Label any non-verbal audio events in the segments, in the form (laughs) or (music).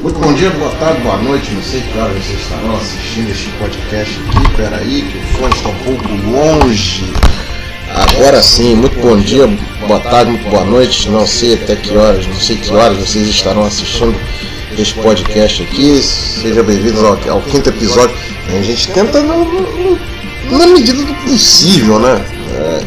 Muito bom dia, boa tarde, boa noite. Não sei que horas vocês estarão assistindo este podcast aqui. Peraí, que o fone está um pouco longe. Agora sim, muito bom dia, boa tarde, muito boa noite. Não sei até que horas, não sei que horas vocês estarão assistindo este podcast aqui. Sejam bem-vindos ao, ao, quinto episódio. A gente tenta no, no, na medida do possível, né? É,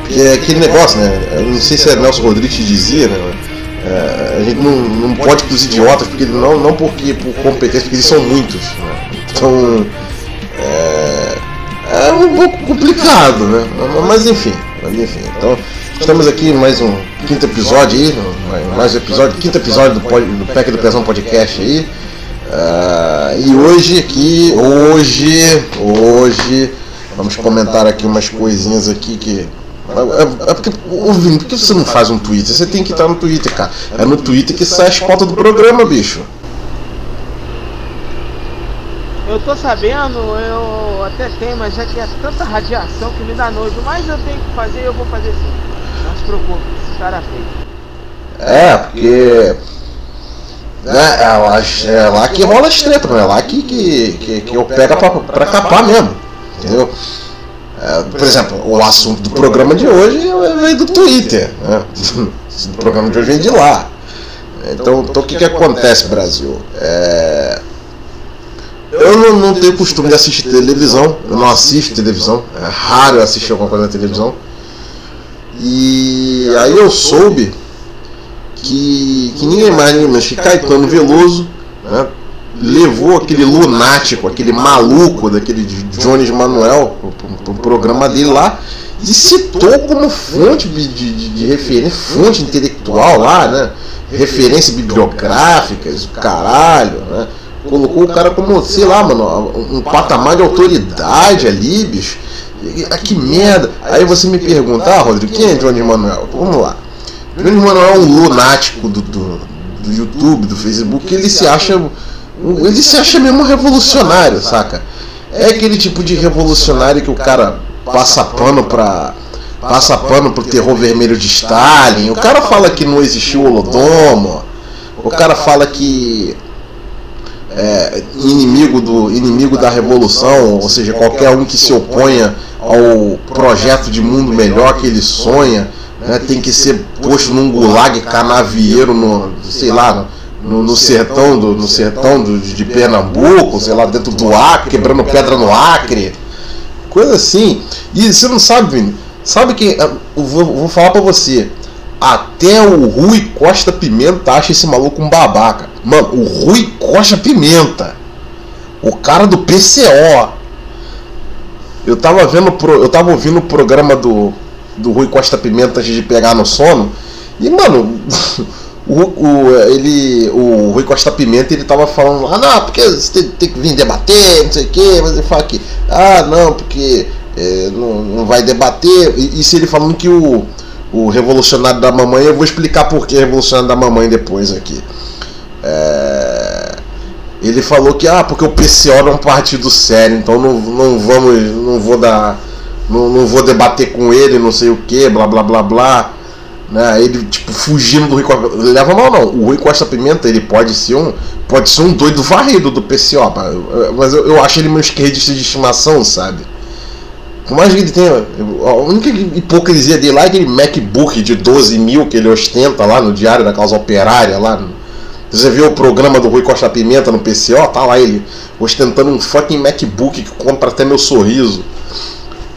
porque é aquele negócio, né? Eu não sei se é Nelson Rodrigues que dizia, né? É, a gente não, não pode para os idiotas, porque não, não porque por competência, porque eles são muitos. Né? Então é, é, um pouco complicado, né? Mas enfim, mas enfim. Então estamos aqui mais um quinto episódio aí, mais um episódio, quinto episódio do, do PEC do Pesão Podcast aí. Uh, e hoje aqui, hoje, hoje, vamos comentar aqui umas coisinhas aqui que é, é porque, ouvindo, por que você não faz um Twitter? Você tem que estar no Twitter, cara. É no Twitter que sai as fotos do programa, bicho. Eu tô sabendo, eu até tenho, mas é que é tanta radiação que me dá nojo. Mas eu tenho que fazer, eu vou fazer sim. Não se preocupe, esse cara fez. É, porque. É, é, lá, é lá que rola as tretas, não é lá que, que, que, que eu pego pra, pra capar mesmo. Entendeu? É, por exemplo, o assunto do programa de hoje vem do Twitter. Né? (laughs) O programa de hoje vem de lá. Então, então o que, que acontece, Brasil? É... Eu não, não tenho costume de assistir televisão, eu não assisto televisão, é raro eu assistir alguma coisa na televisão. E aí eu soube que, que ninguém mais, ninguém menos que Caetano Veloso né, levou aquele lunático, aquele maluco daquele Jones Manuel, pro, programa dele lá, e citou como fonte de, de, de referência, fonte intelectual lá, né? Referência bibliográficas, caralho, né? Colocou o cara como, sei lá, mano, um patamar de autoridade ali, bicho. Ah, que merda. Aí você me pergunta, ah, Rodrigo, quem é Jones Manuel? Vamos lá. Jones Manuel é um lunático do, do, do YouTube, do Facebook, ele se acha ele se acha mesmo revolucionário, saca? É aquele tipo de revolucionário que o cara passa pano pra. Passa pano pro terror vermelho de Stalin. O cara fala que não existiu o Holodomo. O cara fala que é, inimigo, do, inimigo da revolução, ou seja, qualquer um que se oponha ao projeto de mundo melhor que ele sonha, né, tem que ser posto num gulag canavieiro no, sei lá, no, no sertão, do, no sertão do, de Pernambuco, sei lá, dentro do Acre, quebrando pedra no Acre. Coisa assim. E você não sabe, Vini, sabe que. Eu vou, vou falar pra você. Até o Rui Costa Pimenta acha esse maluco um babaca. Mano, o Rui Costa Pimenta. O cara do PCO. Eu tava vendo. Eu tava ouvindo o programa do, do Rui Costa Pimenta antes de pegar no sono. E, mano. (laughs) O, o, ele, o Rui Costa Pimenta ele tava falando, ah não, porque você tem, tem que vir debater, não sei o que, mas ele fala que, ah não, porque é, não, não vai debater. E, se ele falando que o, o Revolucionário da Mamãe, eu vou explicar por que Revolucionário da Mamãe depois aqui. É, ele falou que, ah, porque o PCO é um partido sério, então não, não vamos, não vou dar, não, não vou debater com ele, não sei o que, blá blá blá blá né? Ele tipo fugindo do Rui Costa. Leva mal não. O Rui Costa Pimenta ele pode ser um pode ser um doido varrido do PCO, mas eu, eu acho ele meu esquerdista de estimação, sabe? Por mais que ele tenha. A única hipocrisia dele lá é aquele MacBook de 12 mil que ele ostenta lá no Diário da Causa Operária. lá Você viu o programa do Rui Costa Pimenta no PCO? Tá lá ele ostentando um fucking MacBook que compra até meu sorriso.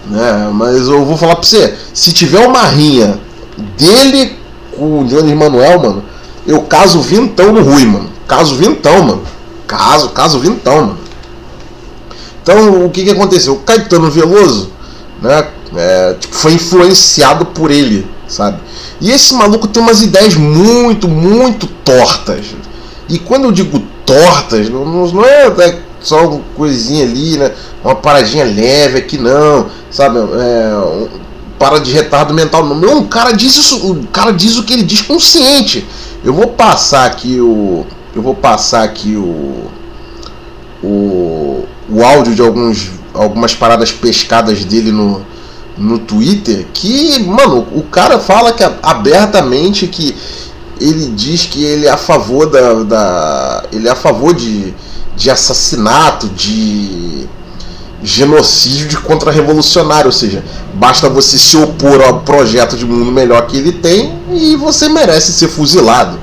Né? Mas eu vou falar pra você: se tiver uma rinha dele com o Jones Manuel, mano, eu caso vintão no Rui, mano. Caso vintão, mano. Caso, caso vintão, mano. Então, o que que aconteceu? O Caetano Veloso, né, é, tipo, foi influenciado por ele, sabe? E esse maluco tem umas ideias muito, muito tortas. E quando eu digo tortas, não, não é, é só uma coisinha ali, né? Uma paradinha leve aqui, não, sabe? É, para de retardo mental. Não, o cara diz isso, o cara diz o que ele diz consciente. Eu vou passar aqui o eu vou passar aqui o o, o áudio de alguns algumas paradas pescadas dele no no Twitter que, mano, o cara fala que abertamente que ele diz que ele é a favor da, da ele é a favor de, de assassinato, de genocídio contra-revolucionário, ou seja, basta você se opor ao projeto de mundo melhor que ele tem e você merece ser fuzilado.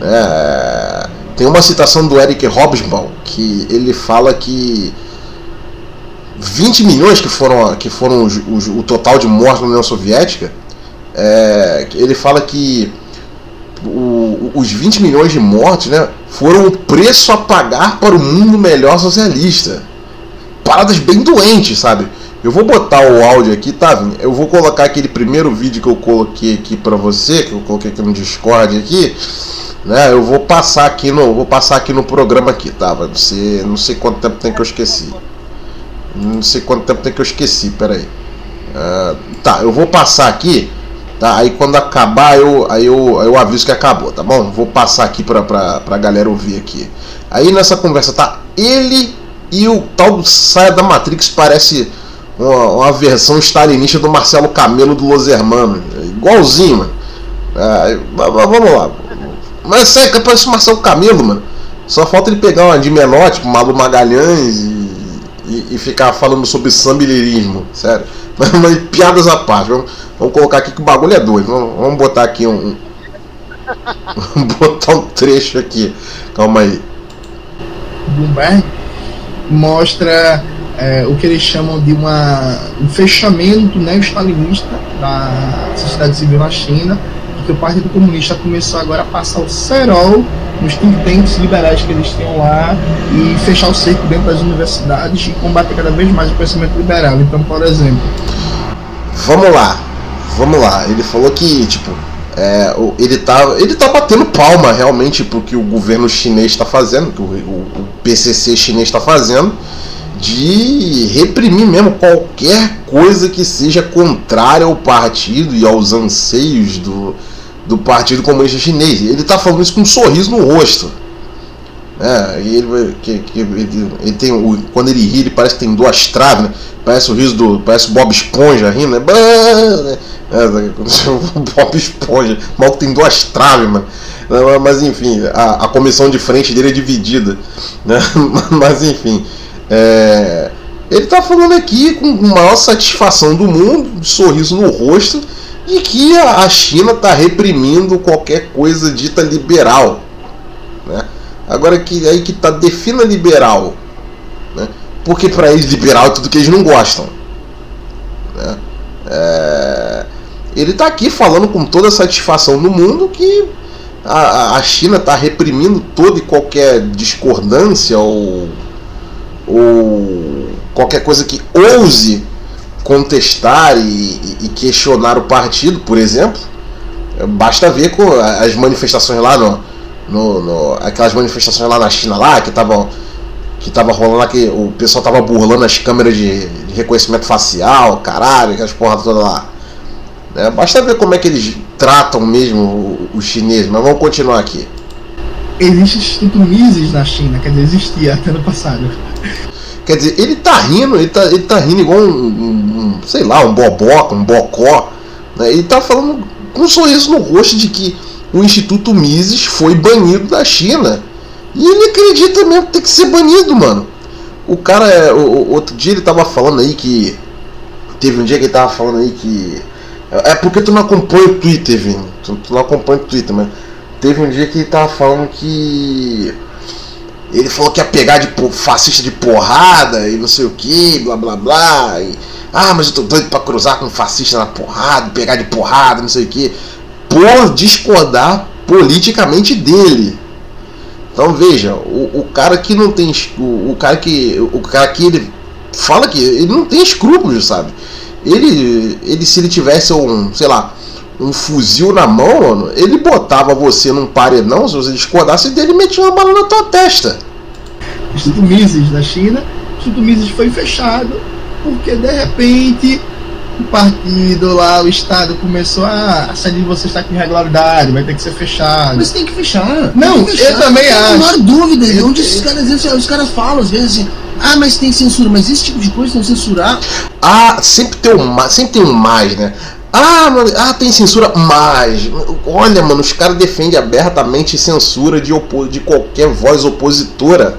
É, tem uma citação do Eric Hobsbawm que ele fala que 20 milhões que foram, que foram o total de mortes na União Soviética, é, ele fala que o, os 20 milhões de mortes né, foram o preço a pagar para o mundo melhor socialista. Paradas bem doentes, sabe? Eu vou botar o áudio aqui, tá? Eu vou colocar aquele primeiro vídeo que eu coloquei aqui para você, que eu coloquei aqui no Discord aqui, né? Eu vou passar aqui no, vou passar aqui no programa aqui, tá? Sei, não sei quanto tempo tem que eu esqueci. Não sei quanto tempo tem que eu esqueci, peraí. Uh, tá, eu vou passar aqui. Tá, aí quando acabar eu, aí eu, eu aviso que acabou, tá bom? Vou passar aqui pra, pra, pra galera ouvir aqui. Aí nessa conversa tá ele e o tal Saia da Matrix parece uma, uma versão stalinista do Marcelo Camelo do Los Hermanos. Igualzinho, mano. Ah, vamos lá. Mas sério, que parece o Marcelo Camelo, mano. Só falta ele pegar uma de menor, tipo Malu Magalhães e e, e ficar falando sobre sambileirismo, sério. (laughs) Mas, mas, piadas à parte, vamos, vamos, colocar aqui que o bagulho é doido. Vamos, vamos botar aqui um. um (laughs) botar um trecho aqui. Calma aí. Bloomberg mostra é, o que eles chamam de uma, um fechamento neo-stalinista da sociedade civil na China, que o Partido Comunista começou agora a passar o cerol nos think tanks liberais que eles tinham lá e fechar o cerco dentro das universidades e combater cada vez mais o pensamento liberal. Então, por exemplo. Vamos lá, vamos lá. Ele falou que, tipo, é, ele, tá, ele tá batendo palma realmente pro que o governo chinês está fazendo, que o, o, o PCC chinês está fazendo, de reprimir mesmo qualquer coisa que seja contrária ao partido e aos anseios do, do Partido Comunista Chinês. Ele está falando isso com um sorriso no rosto. É, ele, que, que, ele, ele, tem quando ele ri, ele parece que tem duas traves, né? Parece o riso do. Parece o Bob Esponja rindo, né? É, Bob Esponja, mal que tem duas traves, mano. Mas enfim, a, a comissão de frente dele é dividida. Né? (laughs) Mas enfim. É, ele está falando aqui com a maior satisfação do mundo, um sorriso no rosto e que a China está reprimindo qualquer coisa dita liberal. Né? Agora que aí que está defina liberal, né? porque para eles liberal é tudo que eles não gostam. Né? É... Ele está aqui falando com toda a satisfação do mundo que a, a China está reprimindo toda e qualquer discordância ou, ou qualquer coisa que ouse contestar e, e, questionar o partido, por exemplo. Basta ver com as manifestações lá no, no, no aquelas manifestações lá na China lá que estavam que tava rolando lá que o pessoal tava burlando as câmeras de, de reconhecimento facial, caralho, aquelas porra toda lá. É, basta ver como é que eles tratam mesmo os chineses, mas vamos continuar aqui. Existe o Instituto Mises na China, quer dizer, existia até no passado. Quer dizer, ele tá rindo, ele tá, ele tá rindo igual um, um, um sei lá, um boboca, um bocó. Né? Ele tá falando com um sorriso no rosto de que o Instituto Mises foi banido da China. E ele acredita mesmo que tem que ser banido, mano. O cara, é, o, o, outro dia ele tava falando aí que. Teve um dia que ele tava falando aí que. É porque tu não acompanha o Twitter, Vini. Tu, tu não acompanha o Twitter, mas. Teve um dia que ele tava falando que ele falou que ia pegar de fascista de porrada e não sei o que, blá blá blá. E, ah, mas eu tô doido pra cruzar com fascista na porrada, pegar de porrada, não sei o que. Por discordar politicamente dele. Então veja, o, o cara que não tem. O, o, cara que. O cara que ele fala que ele não tem escrúpulos, sabe? Ele, ele se ele tivesse um, sei lá, um fuzil na mão, mano, ele botava você num paredão, se você discordasse dele, metia uma bala na tua testa. O Instituto Mises da China, o Instituto Mises foi fechado porque de repente o partido lá, o Estado começou a sair de você está com irregularidade, vai ter que ser fechado. Mas tem que fechar. Não, que fechar. eu também acho. Não há dúvida. Eu, onde esses caras, os caras falam às vezes assim, ah, mas tem censura, mas esse tipo de coisa não censurar. Ah, sempre tem um, sempre tem um mais, né? Ah, mano, ah, tem censura, mas olha, mano, os caras defendem abertamente censura de, opo de qualquer voz opositora.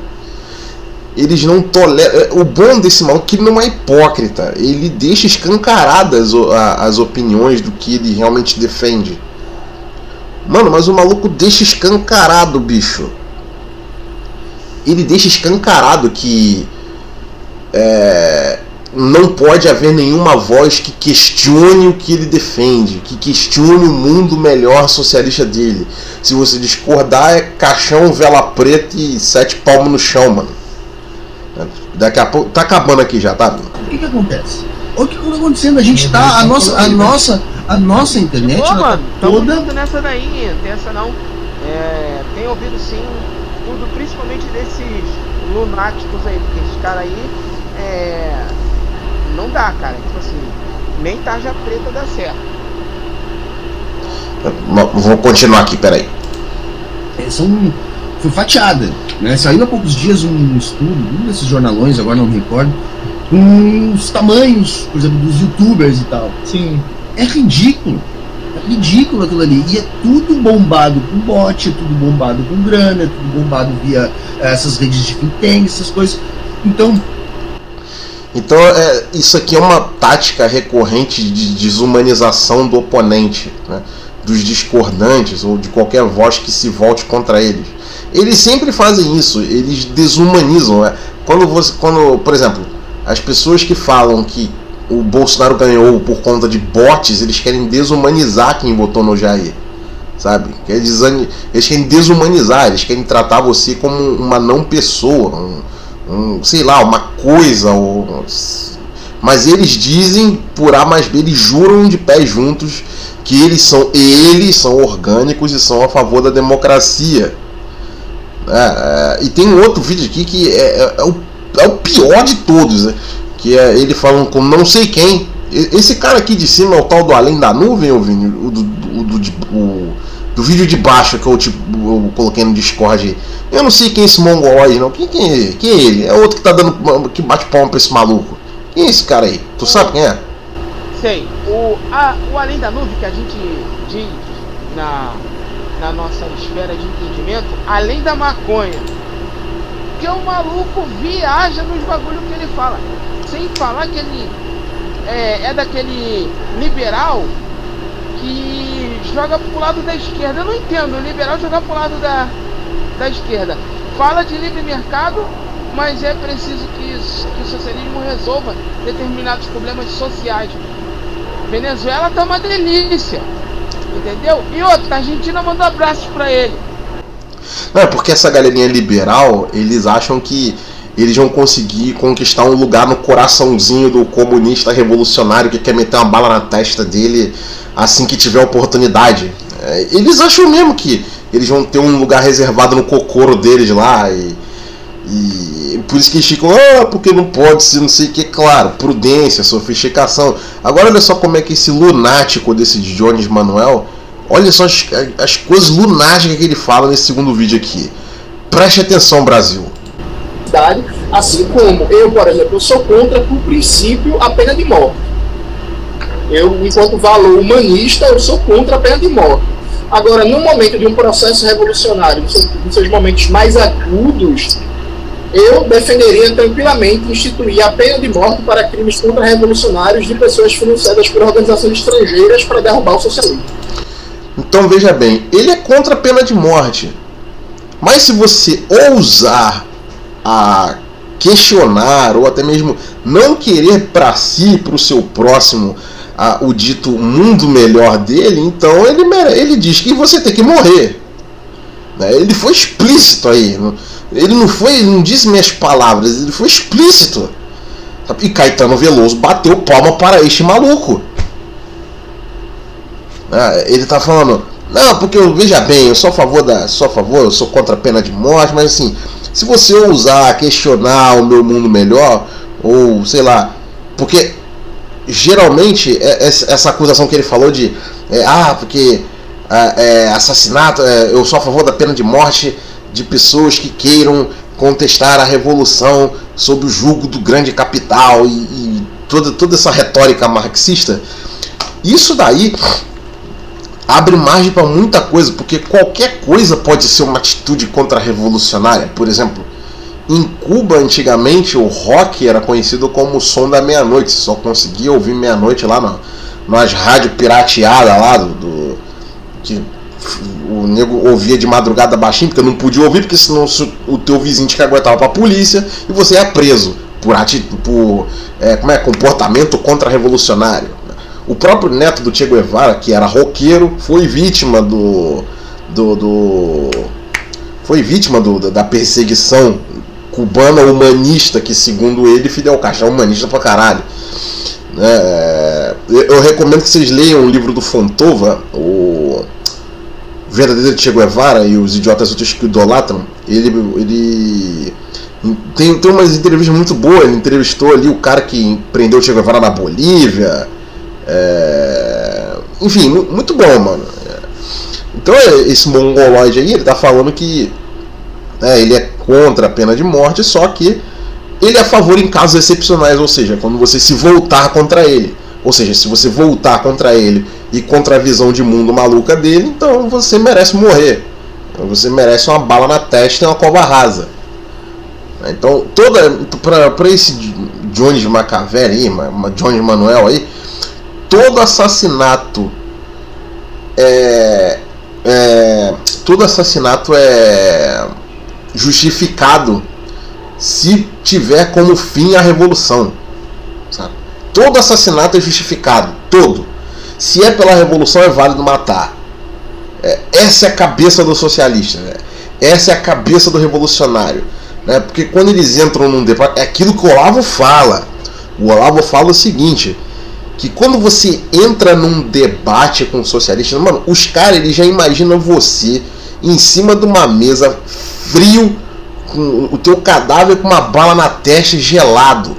Eles não toleram. é, O bom desse maluco é que ele não é hipócrita. Ele deixa escancaradas as opiniões do que ele realmente defende. Mano, mas o maluco deixa escancarado, bicho. Ele deixa escancarado que é, não pode haver nenhuma voz que questione o que ele defende, que questione o mundo melhor socialista dele. Se você discordar, é caixão, vela preta e sete palmos no chão, mano. Daqui a pouco. Tá acabando aqui já, tá? O que que acontece? O que está acontecendo, a gente tá, a nossa, a nossa, a nossa internet, mano, tá tamo toda nessa daí, tem essa não. É, tem ouvido sim tudo, principalmente desses lunáticos aí, porque esses caras aí é, não dá, cara. Tipo assim, nem tarja preta dá certo. Vou continuar aqui, peraí. É, são, foi fatiada. Né? Saiu há poucos dias um estudo, um desses jornalões, agora não me recordo, com os tamanhos, por exemplo, dos youtubers e tal. Sim. É ridículo. Ridículo aquilo ali. E é tudo bombado com bot, é tudo bombado com grana, é tudo bombado via eh, essas redes de tank, essas coisas. Então, Então, é, isso aqui é uma tática recorrente de desumanização do oponente, né? dos discordantes ou de qualquer voz que se volte contra eles. Eles sempre fazem isso, eles desumanizam. né? Quando você, quando, por exemplo, as pessoas que falam que o Bolsonaro ganhou por conta de bots, eles querem desumanizar quem votou no Jair. Sabe? Eles querem desumanizar, eles querem tratar você como uma não pessoa, um, um, sei lá, uma coisa. Mas eles dizem por A mais B, eles juram de pés juntos que eles são eles são orgânicos e são a favor da democracia. É, é, e tem um outro vídeo aqui que é, é- é o, é o pior de todos, né? Que é ele falando com não sei quem. Esse cara aqui de cima é o tal do Além da Nuvem, ô Vini? O do, do, do, vídeo de baixo que eu, tipo, eu coloquei no Discord. Eu não sei quem é esse mongoloide, não. Quem, quem, é quem é ele? É outro que tá dando. que bate palma pra esse maluco. Quem é esse cara aí? Tu sabe quem é? Sei, o, a, o além da nuvem que a gente diz na, na nossa esfera de entendimento, além da maconha. Que o maluco viaja nos bagulho que ele fala. Sem falar que ele é, é daquele liberal que joga pro lado da esquerda. Eu não entendo, o liberal jogar pro lado da, da esquerda. Fala de livre mercado, mas é preciso que, que o socialismo resolva determinados problemas sociais. Venezuela tá uma delícia. Entendeu? E outra, a Argentina mandou abraços pra ele. Não, é porque essa galerinha liberal, eles acham que eles vão conseguir conquistar um lugar no coraçãozinho do comunista revolucionário que quer meter uma bala na testa dele assim que tiver oportunidade. É, eles acham mesmo que eles vão ter um lugar reservado no cocoro deles lá e, e por isso que eles ficam, ah, porque não pode ser, não sei o que, claro, prudência, sofisticação. Agora olha só como é que esse lunático desse Jones Manuel, olha só as, as coisas lunáticas que ele fala nesse segundo vídeo aqui. Preste atenção, Brasil. Assim como eu, por exemplo, eu sou contra, por princípio, a pena de morte. Eu, enquanto valor humanista, eu sou contra a pena de morte. Agora, no momento de um processo revolucionário, nos seus, nos seus momentos mais agudos, eu defenderia tranquilamente instituir a pena de morte para crimes contra-revolucionários de pessoas financiadas por organizações estrangeiras para derrubar o socialismo. Então veja bem, ele é contra a pena de morte. Mas se você ousar a questionar ou até mesmo não querer para si, para o seu próximo, a- o dito mundo melhor dele, então ele, ele diz que você tem que morrer. Né? Ele foi explícito aí. Ele não foi, ele não disse minhas palavras, ele foi explícito. E Caetano Veloso bateu palma para este maluco. Ah, ele tá falando, não, porque eu veja bem, eu sou a favor da, sou a favor, eu sou contra a pena de morte, mas assim, se você ousar questionar o meu mundo melhor, ou sei lá, porque geralmente é- é- essa acusação que ele falou de, é, ah, porque ah, é, assassinato, é, eu sou a favor da pena de morte de pessoas que queiram contestar a revolução sob o jugo do grande capital e, e toda, toda essa retórica marxista Isso daí abre margem para muita coisa, porque qualquer coisa pode ser uma atitude contra-revolucionária. Por exemplo, em Cuba, antigamente, o rock era conhecido como o som da meia-noite. Só conseguia ouvir meia-noite lá no, nas rádios pirateadas lá do, do, que o nego ouvia de madrugada baixinho, porque não podia ouvir, porque senão o teu vizinho te aguentava pra polícia e você ia preso por, por é, como é, comportamento contra-revolucionário. O próprio neto do Che Guevara, que era roqueiro, foi vítima do. do, do foi vítima do, da perseguição cubana humanista, que segundo ele, Fidel Castro é humanista pra caralho. É, eu recomendo que vocês leiam o livro do Fontova, o verdadeiro Che Guevara e os idiotas outros que idolatram. Ele, ele tem, tem umas entrevistas muito boas. Ele entrevistou ali o cara que prendeu o Che Guevara na Bolívia. É... Enfim, muito bom, mano. Então esse mongoloide aí, ele tá falando que é, ele é contra a pena de morte, só que ele é a favor em casos excepcionais, ou seja, quando você se voltar contra ele. Ou seja, se você voltar contra ele e contra a visão de mundo maluca dele, então você merece morrer. Você merece uma bala na testa e uma cova rasa. Então, toda para esse Jones Macavelli aí, Jones Manuel aí, todo assassinato é, é, todo assassinato é justificado se tiver como fim a revolução. Sabe? Todo assassinato é justificado, todo. Se é pela revolução é válido matar. É, essa é a cabeça do socialista, né? essa é a cabeça do revolucionário. Né? Porque quando eles entram num debate, é aquilo que o Olavo fala. O Olavo fala o seguinte: que quando você entra num debate com socialistas, mano, os caras eles já imaginam você em cima de uma mesa frio, com o teu cadáver com uma bala na testa gelado,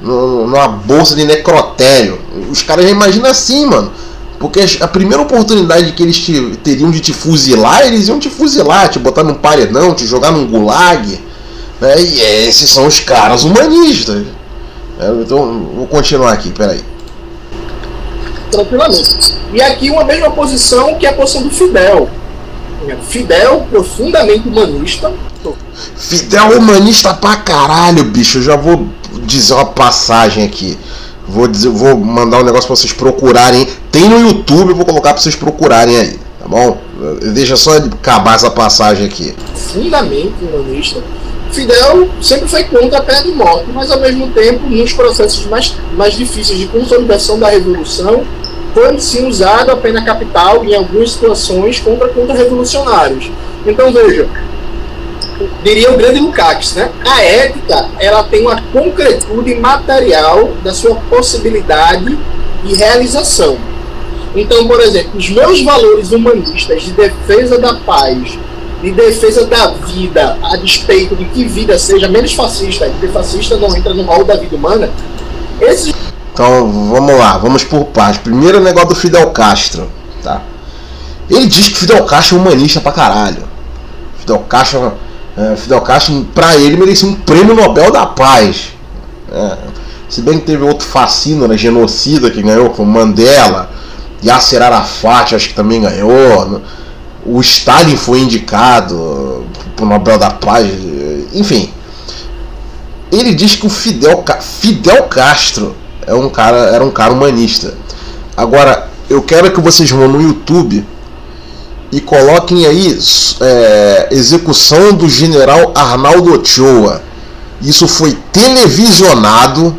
numa bolsa de necrotério. Os caras já imaginam assim, mano. Porque a primeira oportunidade que eles te, teriam de te fuzilar, eles iam te fuzilar, te botar num paredão, te jogar num gulag. Né? E esses são os caras humanistas. É, então, vou continuar aqui, peraí. Tranquilamente. E aqui uma mesma posição que a posição do Fidel. Fidel, profundamente humanista. Fidel humanista pra caralho, bicho. Eu já vou dizer uma passagem aqui. Vou, dizer, vou mandar um negócio pra vocês procurarem. Tem no YouTube, eu vou colocar pra vocês procurarem aí, tá bom? Deixa só acabar essa passagem aqui. Fundamente humanista Fidel sempre foi contra a pena de morte, mas ao mesmo tempo, nos processos mais, mais difíceis de consolidação da revolução, foi sim usado a pena capital em algumas situações contra contra-revolucionários. Então veja, diria o grande Lukács, né? A ética ela tem uma concretude material da sua possibilidade de realização. Então, por exemplo, os meus valores humanistas de defesa da paz, de defesa da vida, a despeito de que vida seja menos fascista, porque fascista não entra no rol da vida humana. Então, vamos lá, vamos por partes. Primeiro o negócio do Fidel Castro, tá? Ele diz que Fidel Castro é humanista pra caralho. Fidel Castro, é, Fidel Castro pra ele, merecia um prêmio Nobel da Paz. É, se bem que teve outro fascino, né, genocida, que ganhou, com Mandela, Yasser Arafat, acho que também ganhou o Stalin foi indicado para o Nobel da Paz, enfim. Ele diz que o Fidel, Fidel Castro é um cara, era um cara humanista. Agora, eu quero que vocês vão no YouTube e coloquem aí é, execução do general Arnaldo Ochoa. Isso foi televisionado,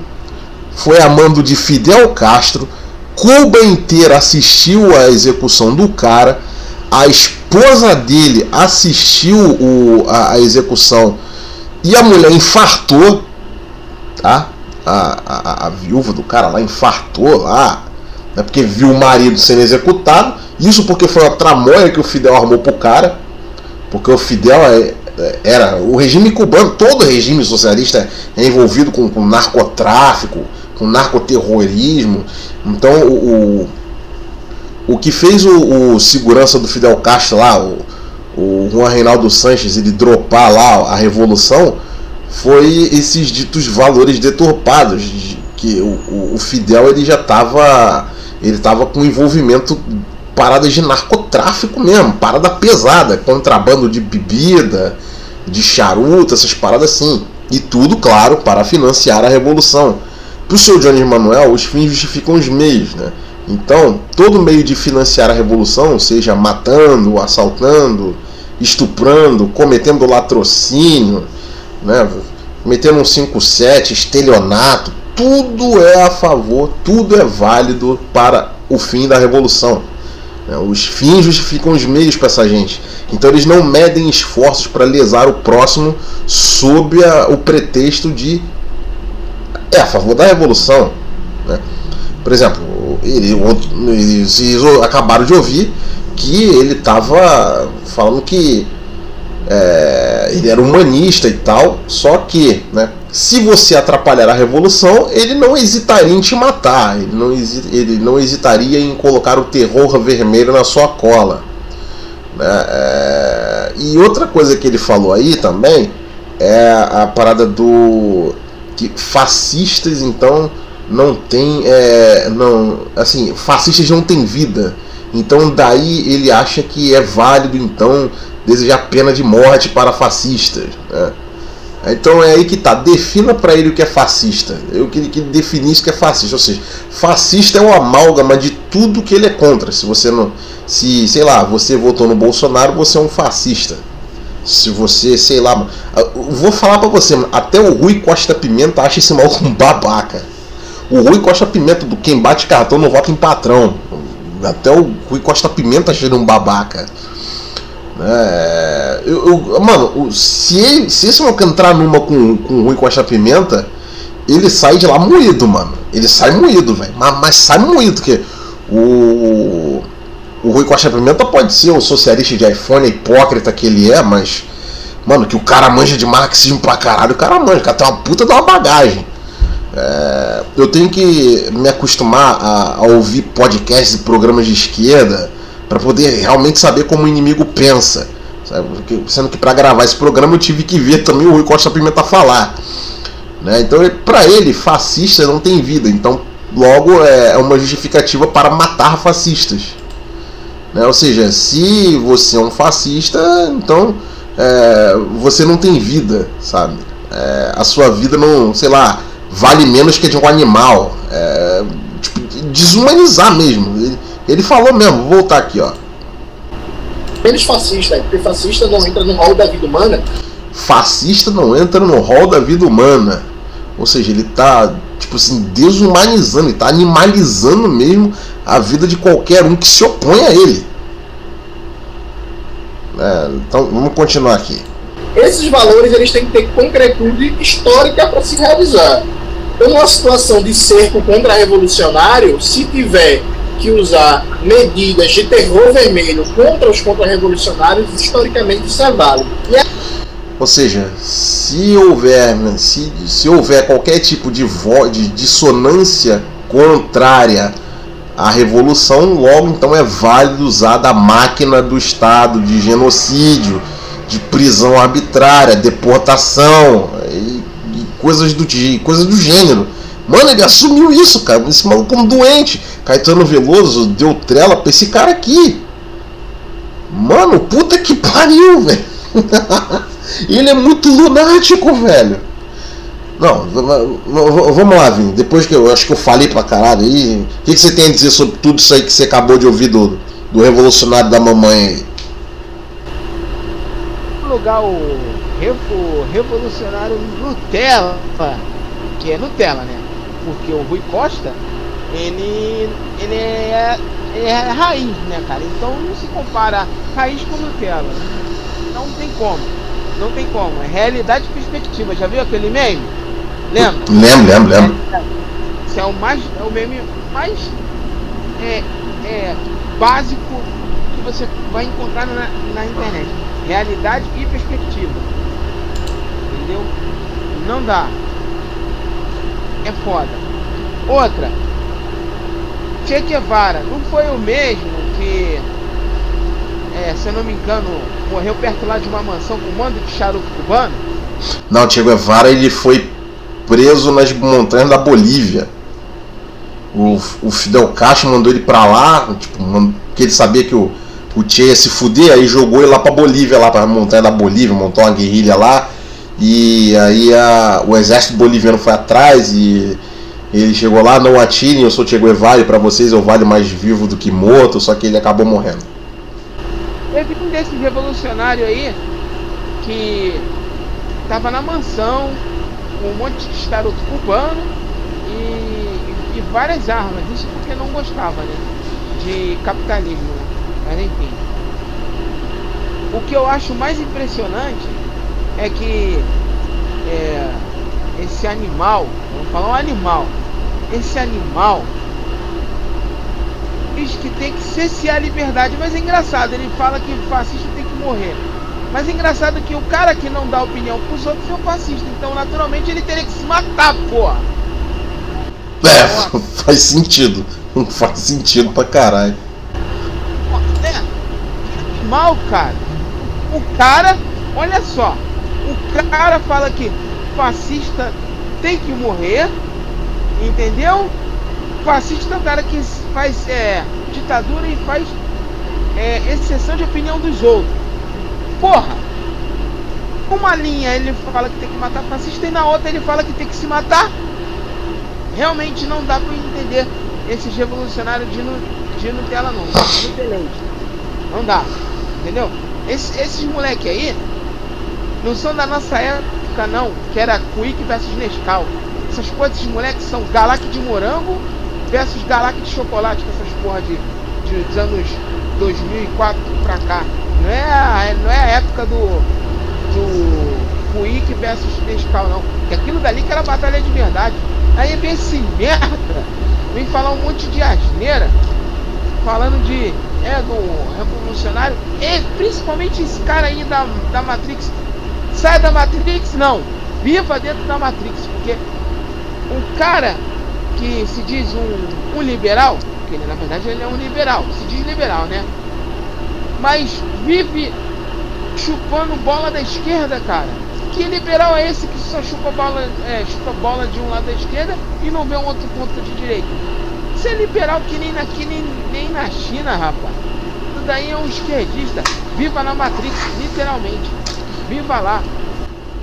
foi a mando de Fidel Castro. Cuba inteira assistiu à execução do cara. A esposa dele assistiu o, a, a, execução e a mulher infartou, tá? A, a, a, viúva do cara lá infartou lá, né? porque viu o marido sendo executado. Isso porque foi uma tramóia que o Fidel armou pro cara, porque o Fidel é, é, era o regime cubano, todo regime socialista é envolvido com, com narcotráfico, com narcoterrorismo. Então o, o que fez o, o, segurança do Fidel Castro lá, o, o Juan Reinaldo Sanches, ele dropar lá a revolução, foi esses ditos valores deturpados, que o, o Fidel ele já estava ele tava com envolvimento paradas de narcotráfico mesmo, parada pesada, contrabando de bebida, de charuto, essas paradas assim. E tudo, claro, para financiar a revolução. Para o seu Johnny Manuel, os fins justificam os meios, né? Então, todo meio de financiar a revolução, seja matando, assaltando, estuprando, cometendo latrocínio, né? metendo um 5-7, estelionato, tudo é a favor, tudo é válido para o fim da revolução. Né? Os fins justificam os meios para essa gente. Então eles não medem esforços para lesar o próximo sob a, o pretexto de é a favor da revolução. Né? Por exemplo, ele, eles acabaram de ouvir que ele estava falando que é, ele era humanista e tal, só que né, se você atrapalhar a revolução, ele não hesitaria em te matar, ele não, ele não hesitaria em colocar o terror vermelho na sua cola. Né? É, e outra coisa que ele falou aí também é a parada do que fascistas então não tem é, não assim fascistas não têm vida então daí ele acha que é válido então desejar pena de morte para fascistas né? Então é aí que tá. Defina para ele o que é fascista. Eu queria que ele definisse o que é fascista. Ou seja, fascista é uma amálgama de tudo que ele é contra. Se você não. Se, sei lá, você votou no Bolsonaro, você é um fascista. Se você, sei lá. Vou falar para você, até o Rui Costa Pimenta acha esse maluco um babaca. O Rui Costa Pimenta, do quem bate cartão não vota em patrão. Até o Rui Costa Pimenta ele um babaca. É, eu, eu, mano, se, ele, se esse maluco entrar numa com, com Rui Costa Pimenta, ele sai de lá moído, mano. Ele sai moído, velho. Mas, mas, sai moído, porque o, o Rui Costa Pimenta pode ser o socialista de iPhone, hipócrita que ele é, mas, mano, que o cara manja de marxismo pra caralho, o cara manja, o cara tem uma puta de uma bagagem. É, eu tenho que me acostumar a, a ouvir podcasts e programas de esquerda para poder realmente saber como o inimigo pensa. Sabe? Sendo que para gravar esse programa eu tive que ver também o Rui Costa Pimenta falar. Né? Então, para ele, fascista não tem vida. Então, logo é, é uma justificativa para matar fascistas. Né? Ou seja, se você é um fascista, então é, você não tem vida, sabe? É, a sua vida não, sei lá, vale menos que a de um animal. É, tipo, desumanizar mesmo. Ele, ele falou mesmo, vou voltar aqui, ó. Menos fascista, é, porque fascista não entra no rol da vida humana. Fascista não entra no rol da vida humana. Ou seja, ele tá, tipo assim, desumanizando, ele tá animalizando mesmo a vida de qualquer um que se opõe a ele. É, então vamos continuar aqui. Esses valores eles têm que ter concretude histórica para se realizar. Numa situação de cerco contra-revolucionário, se tiver que usar medidas de terror vermelho contra os contra-revolucionários, historicamente isso é válido. É... Ou seja, se houver, se, se houver qualquer tipo de, vo, de dissonância contrária à revolução, logo então é válido usar da máquina do Estado de genocídio, de prisão arbitrária, deportação e coisas, do, coisas do gênero. Mano, ele assumiu isso, cara. Esse maluco como doente. Caetano Veloso deu trela pra esse cara aqui. Mano, puta que pariu, velho. (laughs) ele é muito lunático, velho. Não, vamos lá, Vini. Depois que eu acho que eu falei pra caralho aí, o que, que, você tem a dizer sobre tudo isso aí que você acabou de ouvir do, do revolucionário da mamãe aí? Lugar o, revo, revolucionário Nutella, que é Nutella, né? Porque o Rui Costa ele, ele é, é raiz, né, cara? Então não se compara raiz com Nutella. Não tem como. Não tem como. É realidade e perspectiva. Já viu aquele meme? Lembra? Lembro, lembro, lembro. Esse é o mais. É o meme mais é, é, básico que você vai encontrar na, na internet. Realidade e perspectiva. Entendeu? Não dá. É foda. Outra, Che Guevara não foi o mesmo que, é, se eu não me engano, morreu perto lá de uma mansão com um mando de charuto cubano? Não, Che Guevara ele foi preso nas montanhas da Bolívia. o, o Fidel Castro mandou ele pra lá, tipo, porque ele sabia que o, o Che ia se fuder, aí jogou ele lá pra Bolívia, lá pra montanha da Bolívia, montou uma guerrilha lá, e aí a, o exército boliviano foi atrás e ele chegou lá, não atirem, eu sou Che Guevara, pra vocês eu valho mais vivo do que morto, só que ele acabou morrendo. Teve um desses revolucionários aí que tava na mansão com um monte de charuto cubano e, e, várias armas. Isso porque não gostava, né? De capitalismo? Mas enfim. O que eu acho mais impressionante é que é, esse animal, vamos falar um animal, esse animal diz que tem que cessear a liberdade, mas é engraçado, ele fala que fascista tem que morrer. Mas é engraçado que o cara que não dá opinião pros outros é um fascista. Então, naturalmente, ele teria que se matar, porra. É, faz sentido. Não (laughs) faz sentido pra caralho. É, mal, cara. O cara, olha só. O cara fala que fascista tem que morrer. Entendeu? Fascista é o cara que faz é, ditadura e faz é, exceção de opinião dos outros. Porra! Uma linha ele fala que tem que matar fascista e na outra ele fala que tem que se matar. Realmente não dá para entender esses revolucionários de, de Nutella não, de Não dá, entendeu? Esse, esses moleque aí não são da nossa época não, que era Quick versus Nescau. Essas coisas, esses moleques são Galac de morango versus Galac de chocolate, com essas porra de, de, dos anos 2004 pra cá. Não é a, não é a época do, do Puig versus Nescau, não. Que aquilo dali que era batalha de verdade. Aí vem esse merda, vem falar um monte de asneira, falando de. É, do revolucionário, e principalmente esse cara aí da, da Matrix. Sai da Matrix, não. Viva dentro da Matrix, porque um cara que se diz um, um liberal, porque ele, na verdade ele é um liberal, se diz liberal, né? mas vive chupando bola da esquerda, cara. Que liberal é esse que só chupa bola, é, chupa bola de um lado da esquerda e não vê um outro ponto de direita? Isso é liberal que nem aqui nem na China, rapaz. Isso daí é um esquerdista. Viva na Matrix, literalmente. Viva lá.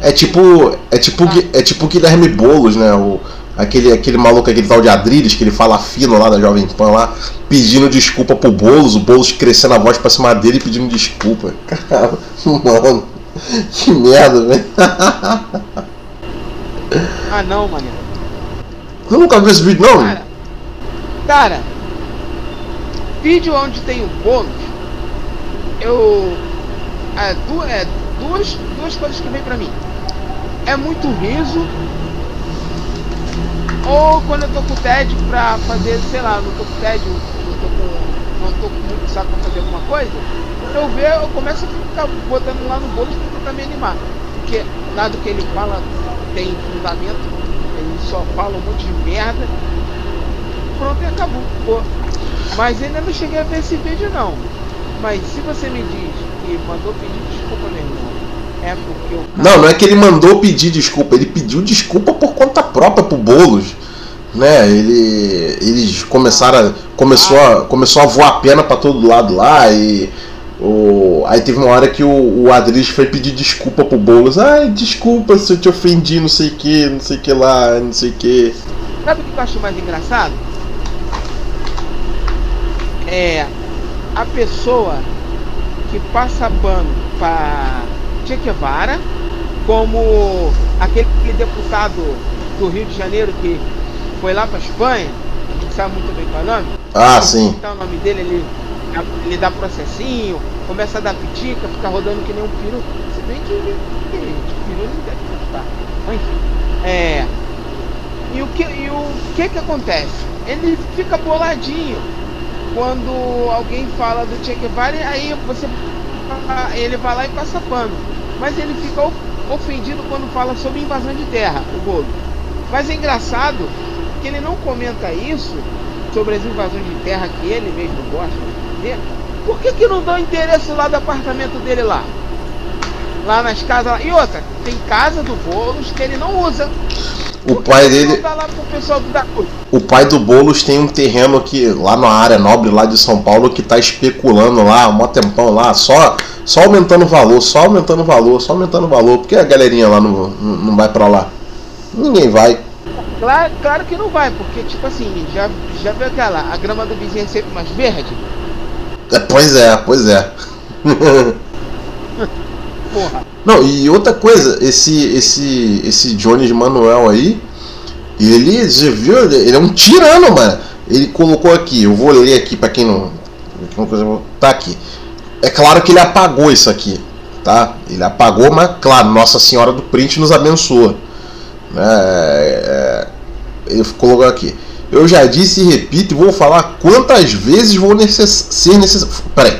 É tipo. É tipo, ah. é tipo Guilherme Boulos, né? O, Aquele, aquele maluco, aquele tal de Adriles, que ele fala fino lá da Jovem Pan lá, pedindo desculpa pro Boulos, o Boulos crescendo a voz pra cima dele e pedindo desculpa. (laughs) Cara, mano, que merda, velho. Ah não, mano. Você nunca viu esse vídeo não? Cara, cara, vídeo onde tem o Boulos, eu. É, duas, é, duas, duas coisas que vem pra mim. É muito riso ou quando eu tô com TED pra fazer, sei lá, não tô com TED, não tô com, não tô com muito saco pra fazer alguma coisa, eu ver, eu começo a ficar botando lá no bolo pra tentar me animar. Porque nada que ele fala tem fundamento, ele só fala um monte de merda. Pronto e acabou. Pô. Mas ainda não cheguei a ver esse vídeo não. Mas se você me diz que mandou pedir desculpa, meu irmão, é porque o Não, não é que ele mandou pedir desculpa, ele pediu desculpa por conta própria pro Boulos. Né, ele, eles começaram a, começou, a, começou a voar a pena para todo lado lá e o, aí teve uma hora que o, o Adris foi pedir desculpa pro Boulos. Ai, desculpa se eu te ofendi, não sei o que, não sei o que lá, não sei o que. Sabe o que eu acho mais engraçado? É a pessoa que passa pano para Che Guevara, como aquele deputado do Rio de Janeiro que foi lá para Espanha, a gente sabe muito bem qual é o nome. Ah, sim. Então o nome dele, ele, ele dá processinho, começa a dar pitica, fica rodando que nem um peru. Se bem que, que peru não deve gostar. Enfim. É. E o que, e o que que acontece? Ele fica boladinho quando alguém fala do Che Guevara, aí você ele vai lá e passa pano mas ele fica ofendido quando fala sobre invasão de terra, o bolo. Mas é engraçado que ele não comenta isso sobre as invasões de terra que ele mesmo gosta de fazer. Por que, que não dá interesse lá do apartamento dele lá? Lá nas casas lá. E outra, tem casa do Boulos que ele não usa. O pai dele. O pai do Boulos tem um terreno aqui, lá na área nobre lá de São Paulo, que tá especulando lá, um tempão lá, só, só aumentando o valor, só aumentando o valor, só aumentando o valor. Porque a galerinha lá não, não não vai pra lá? Ninguém vai. Claro, claro que não vai, porque tipo assim, já, já viu aquela, a grama do vizinho é sempre mais verde? É, pois é, pois é. (laughs) Porra. Não, e outra coisa, esse esse esse Jones Manuel aí, ele, você viu, ele é um tirano, mano. Ele colocou aqui, eu vou ler aqui pra quem não, tá aqui. É claro que ele apagou isso aqui, tá? Ele apagou, mas claro, Nossa Senhora do Print nos abençoa. É, é, ele colocou aqui. Eu já disse e repito e vou falar quantas vezes vou necess ser necessário. Peraí.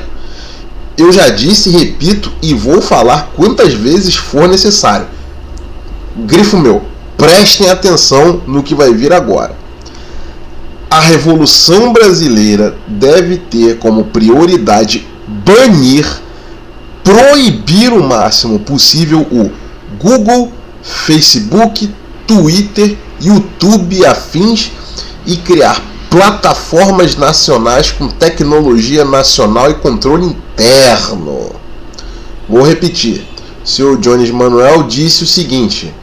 Eu já disse, repito e vou falar quantas vezes for necessário. Grifo meu, prestem atenção no que vai vir agora. A Revolução Brasileira deve ter como prioridade banir, proibir o máximo possível o Google, Facebook, Twitter, YouTube afins e criar plataformas nacionais com tecnologia nacional e controle interno. Vou repetir. Seu Jones Manuel disse o seguinte: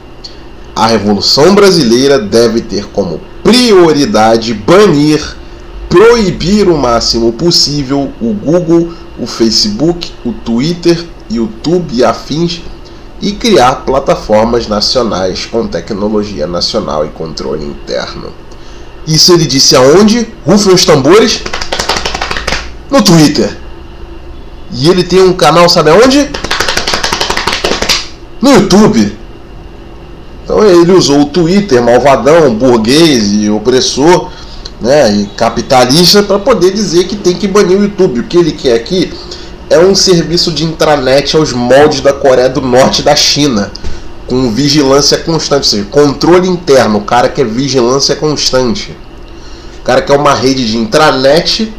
a Revolução Brasileira deve ter como prioridade banir, proibir o máximo possível o Google, o Facebook, o Twitter, YouTube e afins e criar plataformas nacionais com tecnologia nacional e controle interno. Isso ele disse aonde? Rufem os tambores? No Twitter. E ele tem um canal, sabe aonde? No YouTube. Então ele usou o Twitter, malvadão, burguês e opressor, né, e capitalista, para poder dizer que tem que banir o YouTube. O que ele quer aqui é um serviço de intranet aos moldes da Coreia do Norte e da China com vigilância constante, ou seja, controle interno, o cara quer vigilância constante. O cara quer uma rede de intranet,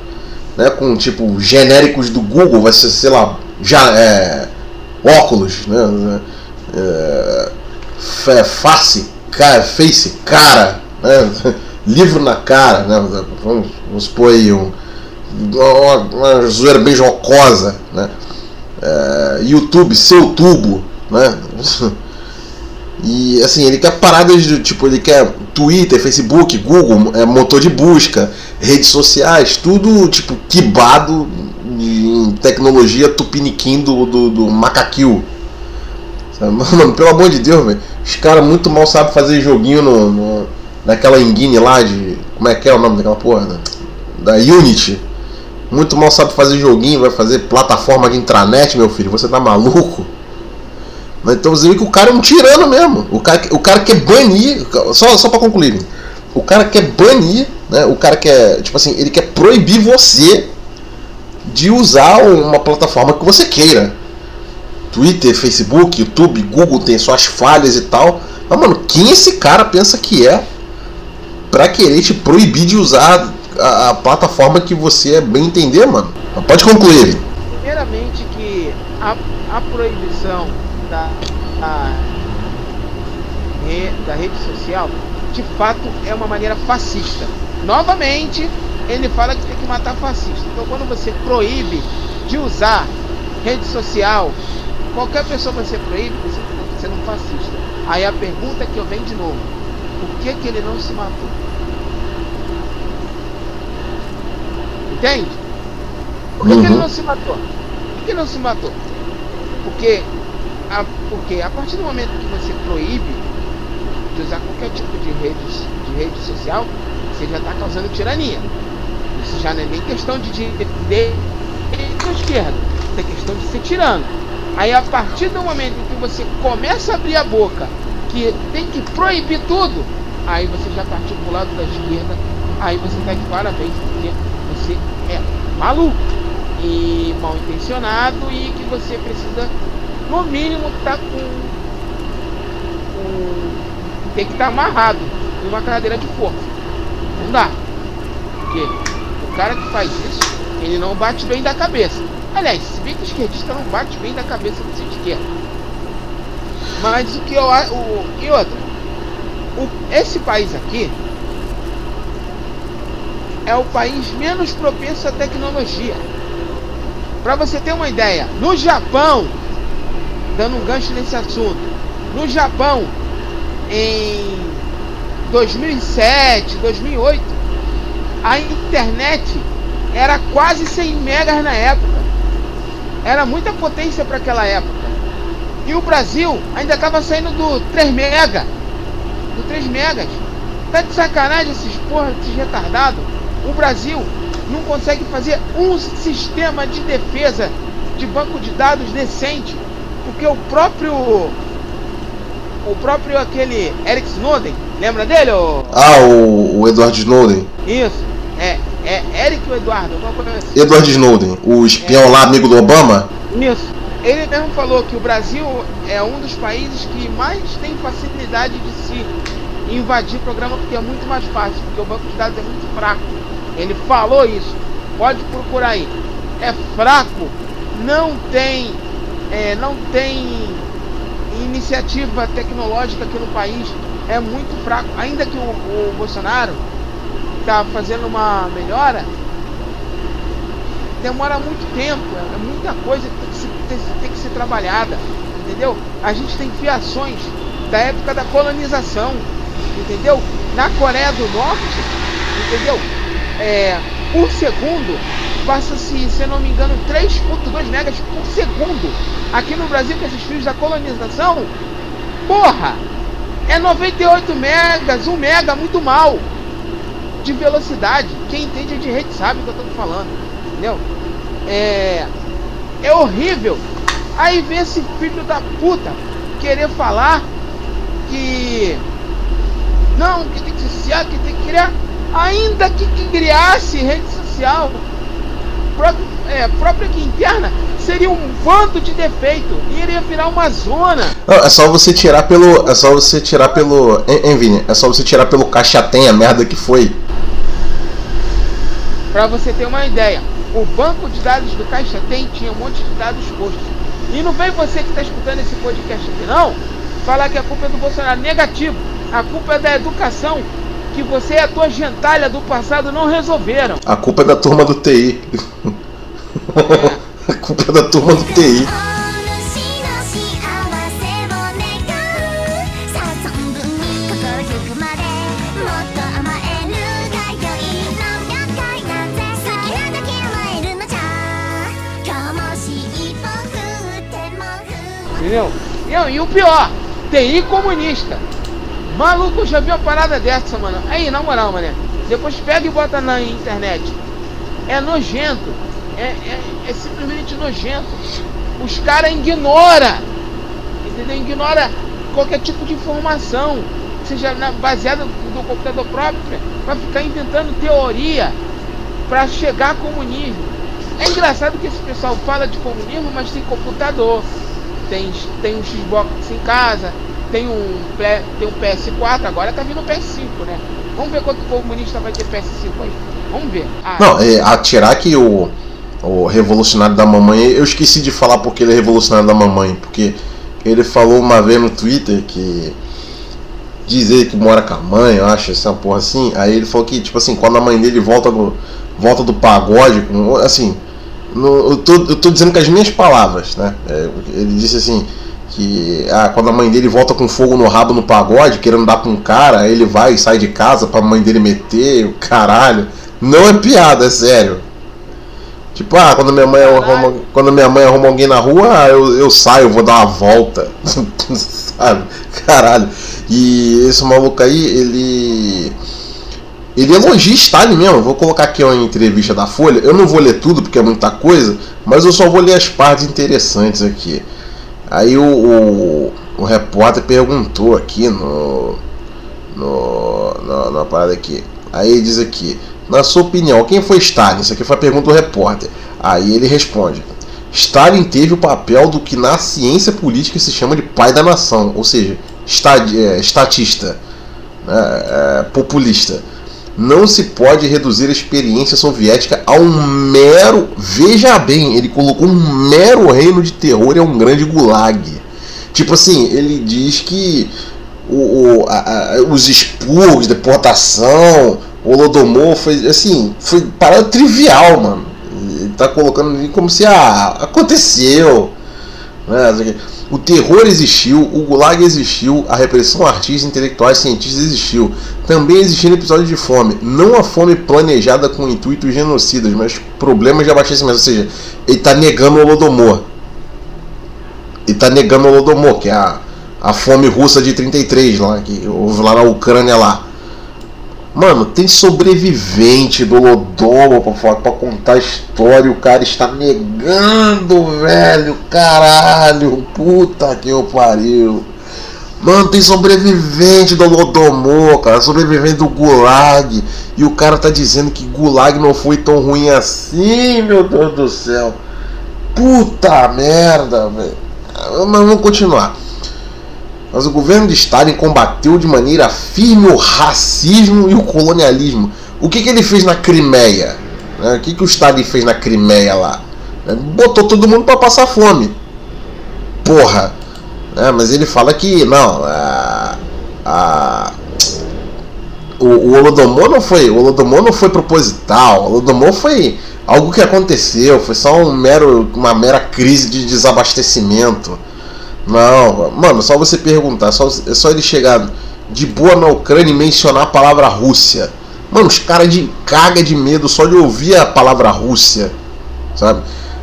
né, com tipo genéricos do Google, vai ser, sei lá, já é, óculos, né, é, face, cara, face, cara, né, (laughs) livro na cara, né, vamos, vamos supor aí um, uma, uma zoeira bem jocosa, né, é, YouTube, seu tubo, né, (laughs) E assim, ele quer paradas de tipo, ele quer Twitter, Facebook, Google, é, motor de busca, redes sociais, tudo tipo quibado em tecnologia tupiniquim do, do, do macaquil. (laughs) Mano, pelo amor de Deus, velho. Os caras muito mal sabem fazer joguinho no, no, naquela engine lá de. Como é que é o nome daquela porra? Da, da Unity. Muito mal sabe fazer joguinho, vai fazer plataforma de intranet, meu filho. Você tá maluco? Então você vê que o cara é um tirano mesmo. O cara, o cara quer banir. Só, só pra concluir. O cara quer banir, né? O cara quer. Tipo assim, ele quer proibir você de usar uma plataforma que você queira. Twitter, Facebook, YouTube, Google tem suas falhas e tal. Mas, mano, quem esse cara pensa que é pra querer te proibir de usar a, a plataforma que você é bem entender, mano? Mas pode concluir. Primeiramente que a, a proibição da, da, da rede social, de fato é uma maneira fascista. Novamente, ele fala que tem que matar fascista. Então, quando você proíbe de usar rede social, qualquer pessoa você proíbe, você está sendo um fascista. Aí a pergunta que eu venho de novo: por que, que ele não se matou? Entende? Por que, uhum. que ele não se matou? Por que, não se matou? Porque a, porque a partir do momento que você proíbe de usar qualquer tipo de rede, de rede social, você já está causando tirania. Isso já não é nem questão de direita ou esquerda, isso é questão de ser tirano. Aí a partir do momento que você começa a abrir a boca, que tem que proibir tudo, aí você já partiu para o lado da esquerda, aí você está de parabéns, porque você é maluco e mal intencionado e que você precisa no mínimo tá com, com tem que estar tá amarrado em uma cadeira de força. Não dá. Porque o cara que faz isso, ele não bate bem da cabeça. Aliás, se bem que o esquerdista não bate bem da cabeça do seu esquerdo. Mas o que eu o E outra, o, esse país aqui é o país menos propenso à tecnologia. Para você ter uma ideia, no Japão, dando um gancho nesse assunto, no Japão, em 2007, 2008, a internet era quase 100 megas na época. Era muita potência para aquela época. E o Brasil ainda estava saindo do 3 mega, do 3 megas. Tá de sacanagem esses porra, esses retardados. O Brasil não consegue fazer um sistema de defesa de banco de dados decente, porque o próprio o próprio aquele Eric Snowden, lembra dele? Ô? Ah, o, o Edward Snowden. Isso, é, é Eric ou Eduardo? Assim. Edward Snowden, o espião é. lá, amigo do Obama? Isso. Ele mesmo falou que o Brasil é um dos países que mais tem facilidade de se invadir programa porque é muito mais fácil, porque o banco de dados é muito fraco. Ele falou isso. Pode procurar aí. É fraco, não tem, é, não tem iniciativa tecnológica aqui no país. É muito fraco. Ainda que o, o Bolsonaro está fazendo uma melhora, demora muito tempo. É muita coisa que tem que, se, tem, tem que ser trabalhada. Entendeu? A gente tem fiações da época da colonização. Entendeu? Na Coreia do Norte, entendeu? é, por segundo passa-se, se não me engano, 3.2 megas por segundo. Aqui no Brasil, com esses fios da colonização, porra, é 98 megas, 1 mega, muito mal de velocidade. Quem entende de rede sabe o que eu tô falando, entendeu? É, é horrível. Aí vem esse filho da puta querer falar que não, que tem que se que tem que criar ainda que criasse rede social própria, é, própria interna, seria um bando de defeito e iria virar uma zona. Não, é só você tirar pelo. É só você tirar pelo. Hein, Vini? É só você tirar pelo caixatem a merda que foi. Pra você ter uma ideia, o banco de dados do Caixa Tem tinha um monte de dados expostos. E não vem você que está escutando esse podcast aqui, não, falar que a culpa é do Bolsonaro. Negativo. A culpa é da educação que você e a tua gentalha do passado não resolveram. A culpa é da turma do TI. É. (laughs) a culpa é da turma do TI. Entendeu? E o pior, TI comunista. Maluco, já viu uma parada dessa, mano? Aí, na moral, mané. Depois pega e bota na internet. É nojento. É, é, é simplesmente nojento. Os caras ignoram. Entendeu? Ignora qualquer tipo de informação. Seja baseada no computador próprio. Pra ficar inventando teoria. Pra chegar a comunismo. É engraçado que esse pessoal fala de comunismo, mas tem computador. Tem, tem um Xbox em casa tem um, tem um PS4, agora tá vindo o PS5, né? Vamos ver quanto comunista vai ter PS5 aí. Vamos ver. Ah, Não, é, atirar que o, o revolucionário da mamãe, eu esqueci de falar porque ele é revolucionário da mamãe, porque ele falou uma vez no Twitter que dizer que mora com a mãe, eu acho, essa porra assim. Aí ele falou que, tipo assim, quando a mãe dele volta do, volta do pagode, assim, no, eu, tô, eu tô dizendo com as minhas palavras, né? É, ele disse assim que ah, quando a mãe dele volta com fogo no rabo no pagode, querendo dar pra um cara, ele vai e sai de casa pra mãe dele meter, o caralho. Não é piada, é sério. Tipo, ah, quando minha mãe arruma, quando minha mãe arruma alguém na rua, eu, eu saio, vou dar uma volta. (laughs) Sabe? Caralho. E esse maluco aí, ele. Ele elogia Stalin mesmo. Vou colocar aqui uma entrevista da Folha. Eu não vou ler tudo porque é muita coisa, mas eu só vou ler as partes interessantes aqui. Aí o, o, o repórter perguntou aqui no, no, no, na parada aqui. Aí ele diz aqui, na sua opinião, quem foi Stalin? Isso aqui foi a pergunta do repórter. Aí ele responde: Stalin teve o papel do que na ciência política se chama de pai da nação, ou seja, é, estatista, né, é, populista não se pode reduzir a experiência soviética a um mero. Veja bem, ele colocou um mero reino de terror e é um grande gulag. Tipo assim, ele diz que o, o a, a, os expurgos, deportação, Holodomor foi assim, foi parada trivial, mano. Ele tá colocando ali como se ah, aconteceu. Né? O terror existiu, o gulag existiu, a repressão a artistas, intelectuais, cientistas existiu. Também existiram episódios de fome. Não a fome planejada com intuitos genocidas, mas problemas de abastecimento. Ou seja, ele está negando o Holodomor. Ele está negando o Holodomor, que é a, a fome russa de 33 lá, que houve lá na Ucrânia lá. Mano, tem sobrevivente do Lodomo pra, contar a história. O cara está negando, velho. Caralho. Puta que eu pariu. Mano, tem sobrevivente do Lodomor, cara. Sobrevivente do Gulag. E o cara tá dizendo que Gulag não foi tão ruim assim, meu Deus do céu. Puta merda, velho. Mas vamos continuar mas o governo de Stalin combateu de maneira firme o racismo e o colonialismo. O que, que ele fez na Crimeia? Né? O que, que o Stalin fez na Crimeia lá? Né? Botou todo mundo para passar fome. Porra! Né? Mas ele fala que não, a, a, o, o Holodomor não foi, o Holodomor não foi proposital. O Holodomor foi algo que aconteceu, foi só um mero, uma mera crise de desabastecimento. Não, mano, só você perguntar, só, é só ele chegar de boa na Ucrânia e mencionar a palavra Rússia. Mano, os caras de caga de medo só de ouvir a palavra Rússia, sabe?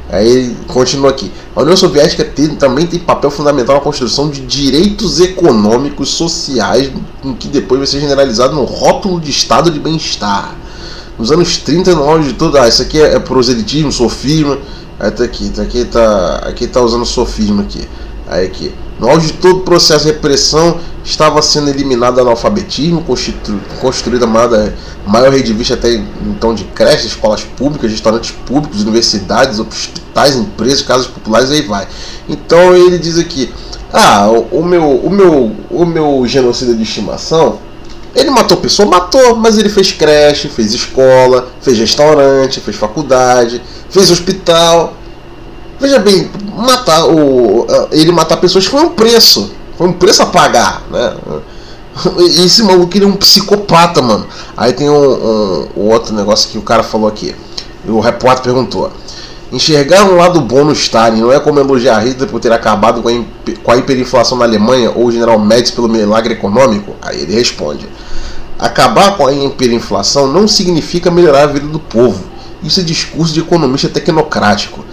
Aí continua aqui. A União Soviética tem, também tem papel fundamental na construção de direitos econômicos sociais, que depois vai ser generalizado no rótulo de estado de bem-estar. Nos anos 30, no auge de tudo, ah, isso aqui é, é proselitismo, sofisma. Aí tá aqui, tá aqui, tá, aqui tá usando sofisma aqui. Aí aqui. No auge de todo o processo de repressão, estava sendo eliminado o analfabetismo, constru, construída a maior, maior rede vista até então de creches, escolas públicas, restaurantes públicos, universidades, hospitais, empresas, casas populares, aí vai. Então ele diz aqui, ah, o, o meu, o meu, o meu genocida de estimação, ele matou pessoa, matou, mas ele fez creche, fez escola, fez restaurante, fez faculdade, fez hospital, Veja bem, matar o, ele matar pessoas foi um preço. Foi um preço a pagar, né? Esse maluco ele é um psicopata, mano. Aí tem um, um, um outro negócio que o cara falou aqui. O repórter perguntou: Enxergar um lado bom no Stalin não é como elogiar Hitler por ter acabado com a, com a hiperinflação na Alemanha ou o general Médici pelo milagre econômico? Aí ele responde: Acabar com a hiperinflação não significa melhorar a vida do povo. Isso é discurso de economista tecnocrático.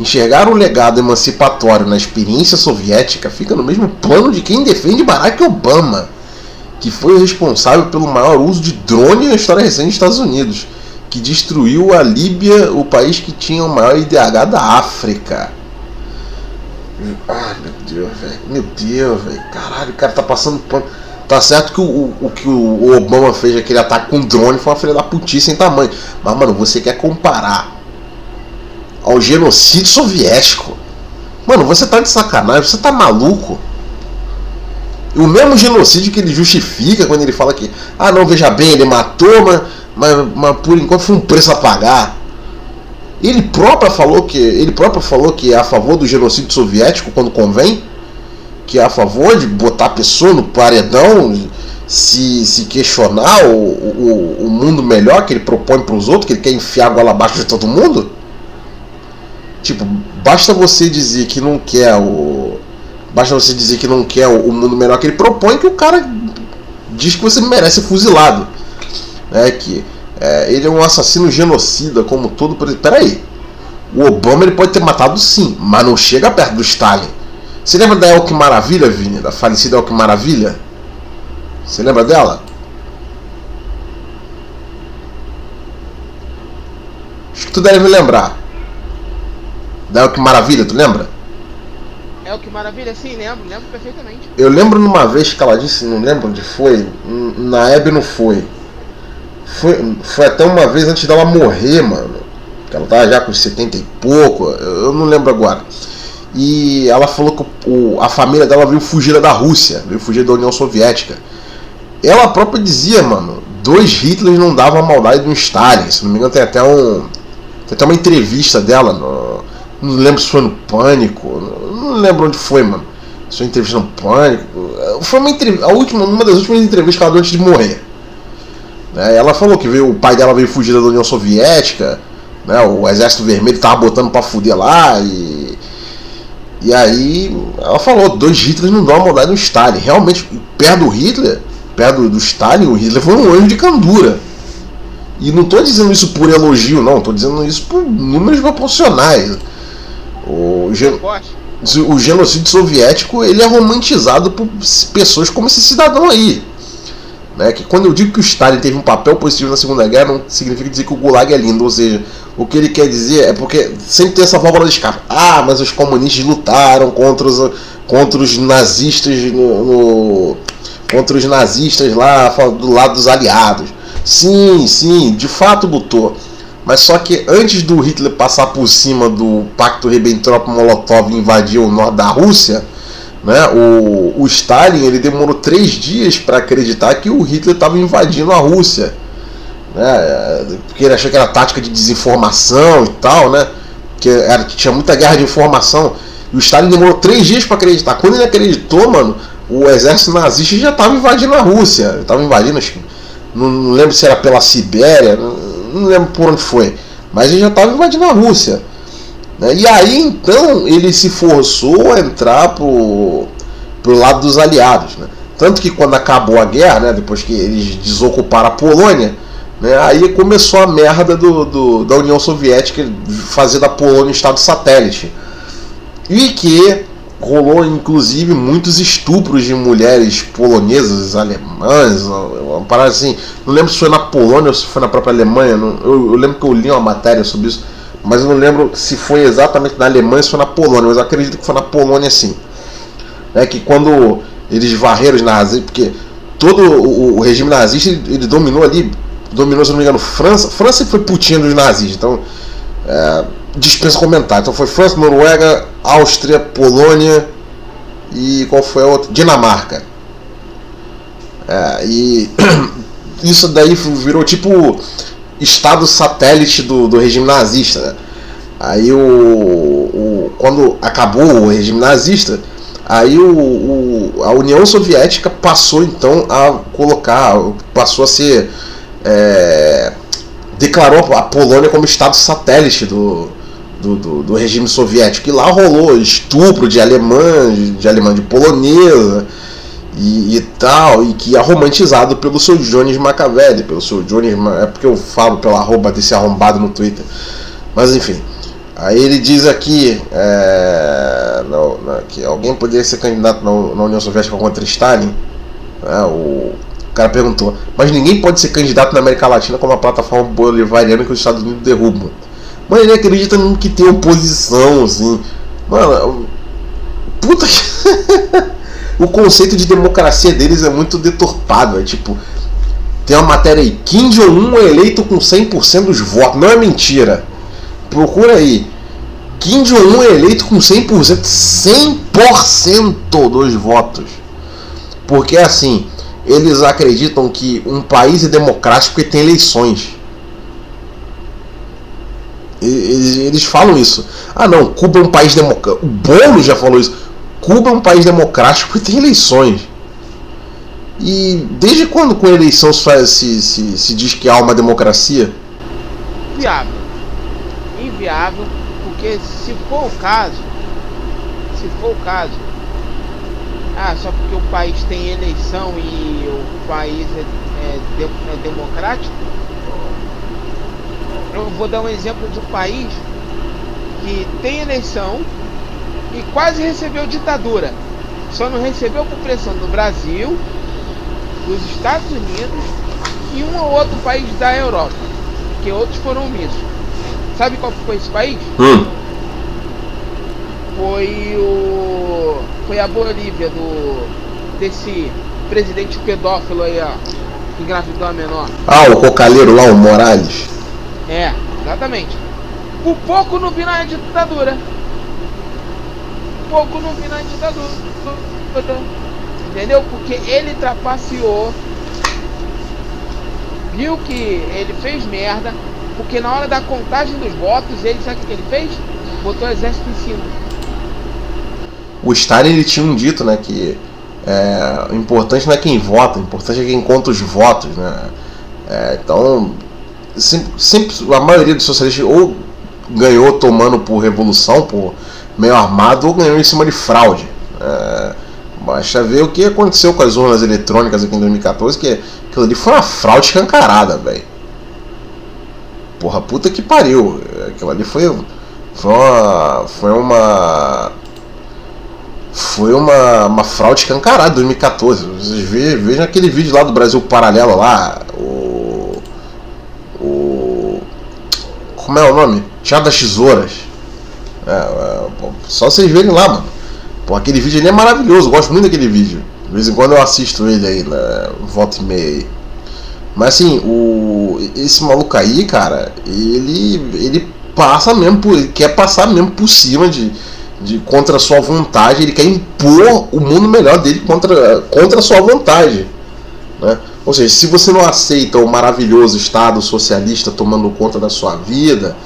Enxergar o legado emancipatório na experiência soviética fica no mesmo plano de quem defende Barack Obama, que foi o responsável pelo maior uso de drone na história recente dos Estados Unidos, que destruiu a Líbia, o país que tinha o maior IDH da África. Ai meu Deus, velho. Meu Deus, velho. Caralho, o cara tá passando pano. Tá certo que o, o, que o Obama fez aquele ataque com drone foi uma filha da putice em tamanho. Mas, mano, você quer comparar ao genocídio soviético. Mano, você tá de sacanagem, você tá maluco. O mesmo genocídio que ele justifica quando ele fala que, ah não, veja bem, ele matou, mas, mas, mas por enquanto foi um preço a pagar. Ele próprio falou que ele próprio falou que é a favor do genocídio soviético quando convém, que é a favor de botar a pessoa no paredão, se, se questionar o, o, o mundo melhor que ele propõe para os outros, que ele quer enfiar a goela abaixo de todo mundo. Tipo, basta você dizer que não quer o. Basta você dizer que não quer o mundo melhor que ele propõe que o cara diz que você merece fuzilado. É que é, ele é um assassino genocida, como todo. Peraí. O Obama ele pode ter matado sim, mas não chega perto do Stalin. Você lembra da Elke Maravilha, Vini? Da falecida Elke Maravilha? Você lembra dela? Acho que tu deve lembrar. Da El Que Maravilha, tu lembra? É o que maravilha, sim, lembro, lembro perfeitamente. Eu lembro numa vez que ela disse, não lembro onde foi, na Hebe não foi. Foi, foi até uma vez antes dela morrer, mano. Que ela tava já com 70 e pouco, eu não lembro agora. E ela falou que o, a família dela veio fugir da Rússia, veio fugir da União Soviética. Ela própria dizia, mano, dois Hitlers não davam a maldade de um Stalin. Se não me engano, tem até um. Tem até uma entrevista dela no, não lembro se foi no Pânico. Não lembro onde foi, mano. sua entrevista no Pânico. Foi uma, entrevista, a última, uma das últimas entrevistas que ela deu antes de morrer. Né? Ela falou que veio, o pai dela veio fugir da União Soviética, né? o Exército Vermelho tava botando pra fuder lá e. E aí ela falou, dois Hitlers não dão uma maldade no Stalin. Realmente, perto do Hitler, perto do, do Stalin, o Hitler foi um anjo de candura. E não estou dizendo isso por elogio, não, estou dizendo isso por números proporcionais. O, gen... o genocídio soviético ele é romantizado por pessoas como esse cidadão aí. Né? Que quando eu digo que o Stalin teve um papel positivo na Segunda Guerra, não significa dizer que o Gulag é lindo. Ou seja, o que ele quer dizer é porque sempre tem essa válvula de escape. Ah, mas os comunistas lutaram contra os, contra os nazistas no, no contra os nazistas lá do lado dos aliados. Sim, sim, de fato lutou. Mas só que antes do Hitler passar por cima do Pacto Ribbentrop-Molotov e invadir o norte da Rússia, né, o, o Stalin ele demorou três dias para acreditar que o Hitler estava invadindo a Rússia. Né, porque ele achou que era tática de desinformação e tal, né? Que, era, tinha muita guerra de informação. E o Stalin demorou três dias para acreditar. Quando ele acreditou, mano, o exército nazista já estava invadindo a Rússia. Estava invadindo, acho não, não, lembro se era pela Sibéria, não, não lembro por onde foi, mas ele já estava invadindo a Rússia. Né? E aí então ele se forçou a entrar pro, pro lado dos aliados. Né? Tanto que quando acabou a guerra, né, depois que eles desocuparam a Polônia, né, aí começou a merda do, do, da União Soviética fazer da Polônia um estado satélite. E que rolou inclusive muitos estupros de mulheres polonesas, alemãs, uma parada assim. Não lembro se foi na Polônia ou se foi na própria Alemanha. Não, eu, eu, lembro que eu li uma matéria sobre isso, mas não lembro se foi exatamente na Alemanha ou se foi na Polônia, mas acredito que foi na Polônia sim. É que quando eles varreram os nazis, porque todo o, o regime nazista ele, ele, dominou ali, dominou, se não me engano, França. França foi putinha dos nazistas, então. É, dispensa comentário. Então foi França, Noruega, Áustria, Polônia e qual foi a outra? Dinamarca. É, e (clears throat) isso daí virou tipo estado satélite do, do regime nazista. Né? Aí o, o, quando acabou o regime nazista, aí o, o, a União Soviética passou então a colocar, passou a ser é, declarou a Polônia como estado satélite do, do, do, do, regime soviético. E lá rolou estupro de alemã, de alemã de polonesa e, e, tal, e que é romantizado pelo seu Jones Machiavelli, pelo seu Jones, é porque eu falo pela arroba desse arrombado no Twitter. Mas enfim, aí ele diz aqui é, não, não, que alguém poderia ser candidato na, na União Soviética contra Stalin. É, o, o cara perguntou, mas ninguém pode ser candidato na América Latina como a plataforma bolivariana que os Estados Unidos derrubam. Mas ele acredita que tem oposição, assim. Mano, puta que. (laughs) o conceito de democracia deles é muito deturpado. É tipo, tem uma matéria aí: Kim Jong-un é eleito com 100% dos votos. Não é mentira. Procura aí. Kim Jong-un é eleito com 100%, 100% dos votos. Porque assim, eles acreditam que um país é democrático e tem eleições. Eles, eles falam isso. Ah, não, Cuba é um país democrático. O Bolo já falou isso. Cuba é um país democrático e tem eleições. E desde quando com eleição se, se, se, se diz que há uma democracia? Inviável. Inviável, porque se for o caso, se for o caso, ah, só porque o país tem eleição e o país é, é, é democrático, eu vou dar um exemplo de um país que tem eleição e quase recebeu ditadura. Só não recebeu por pressão do Brasil, dos Estados Unidos e um ou outro país da Europa, que outros foram omissos. Sabe qual foi esse país? Hum. Foi o. Foi a Bolívia do. desse presidente pedófilo aí, ó. Que engravidou a menor. Ah, o cocaleiro lá, o Morales. É, exatamente. O pouco não vi na ditadura. Pouco não vi na ditadura. Entendeu? Porque ele trapaceou. Viu que ele fez merda. Porque na hora da contagem dos votos, ele sabe o que ele fez? Botou o exército em cima. o Stalin ele tinha um dito, né, que é, o importante não é quem vota, o importante é quem conta os votos, né? É, então, sempre, sempre, a maioria dos socialistas ou ganhou tomando por revolução, por meio armado, ou ganhou em cima de fraude. É, basta ver o que aconteceu com as urnas eletrônicas aqui em 2014, que aquilo ali foi uma fraude escancarada, velho. Porra, puta que pariu. Aquilo ali foi, foi uma. Foi uma foi uma, uma fraude escancarada em 2014. Vocês vejam, aquele vídeo lá do Brasil Paralelo lá, o. Como é o nome? Teatro das Tesouras. É, é, só vocês verem lá, mano. Pô, aquele vídeo ali é maravilhoso, eu gosto muito daquele vídeo. De vez em quando eu assisto ele aí, né? volta e meia aí. Mas assim, o, esse maluco aí, cara, ele, ele passa mesmo, por, ele quer passar mesmo por cima de, de contra a sua vontade, ele quer impor o mundo melhor dele contra, contra a sua vontade. Né? Ou seja, se você não aceita o maravilhoso Estado socialista tomando conta da sua vida,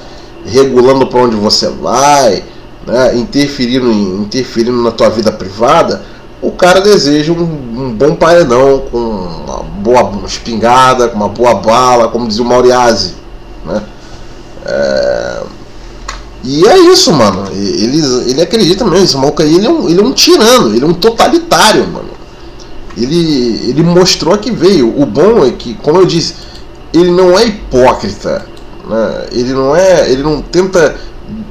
regulando para onde você vai, né? interferindo, interferindo na tua vida privada, o cara deseja um, um bom paredão com uma boa espingarda, com uma boa bala, como dizia o Mauriase. Né? É e é isso, mano. Ele, ele acredita mesmo, esse maluco aí ele é, um, ele é um tirano, ele é um totalitário, mano. Ele, ele mostrou que veio. O bom é que, como eu disse, ele não é hipócrita. Né? Ele não é. Ele não tenta,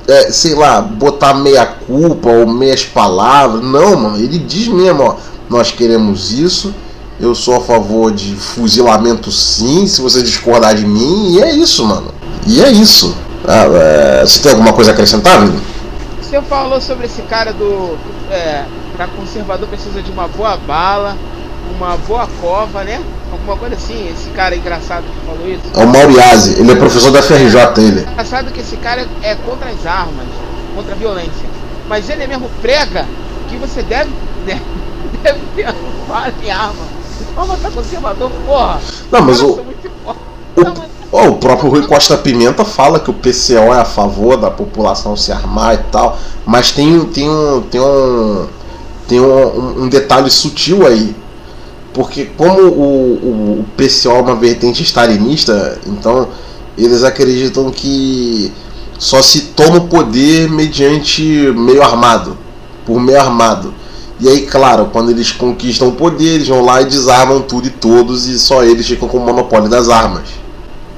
é, sei lá, botar meia culpa ou meias palavras. Não, mano. Ele diz mesmo, ó, nós queremos isso. Eu sou a favor de fuzilamento sim, se você discordar de mim, e é isso, mano. E é isso. Ah, é, você tem alguma coisa a acrescentar, Vitor? Você falou sobre esse cara do. É, para conservador precisa de uma boa bala, uma boa cova, né? Alguma coisa assim, esse cara engraçado que falou isso. É o Mauriase, ele é professor da FRJ, ele. É engraçado que esse cara é contra as armas, contra a violência. Mas ele mesmo prega que você deve, deve, (laughs) deve ter bala e arma. Vamos tá conservador, porra. Não, mas o. O, Oh, o próprio Rui Costa Pimenta fala que o PCO é a favor da população se armar e tal, mas tem, tem, um, tem, um, tem um, um detalhe sutil aí. Porque como o, o, o PCO é uma vertente stalinista, então eles acreditam que só se toma o poder mediante meio armado, por meio armado. E aí, claro, quando eles conquistam o poder, eles vão lá e desarmam tudo e todos, e só eles ficam com o monopólio das armas.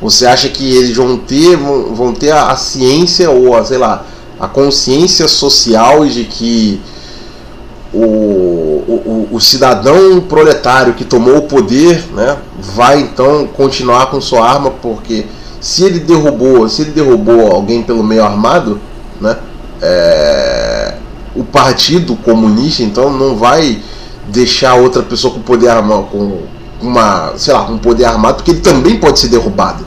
Você acha que eles vão ter, vão, vão ter a, a, ciência ou a, sei lá, a consciência social de que o, o, o, cidadão proletário que tomou o poder né, vai então continuar com sua arma porque se ele derrubou, se ele derrubou alguém pelo meio armado, né, é, o partido comunista então não vai deixar outra pessoa com poder armado com uma, sei lá, um poder armado, porque ele também pode ser derrubado.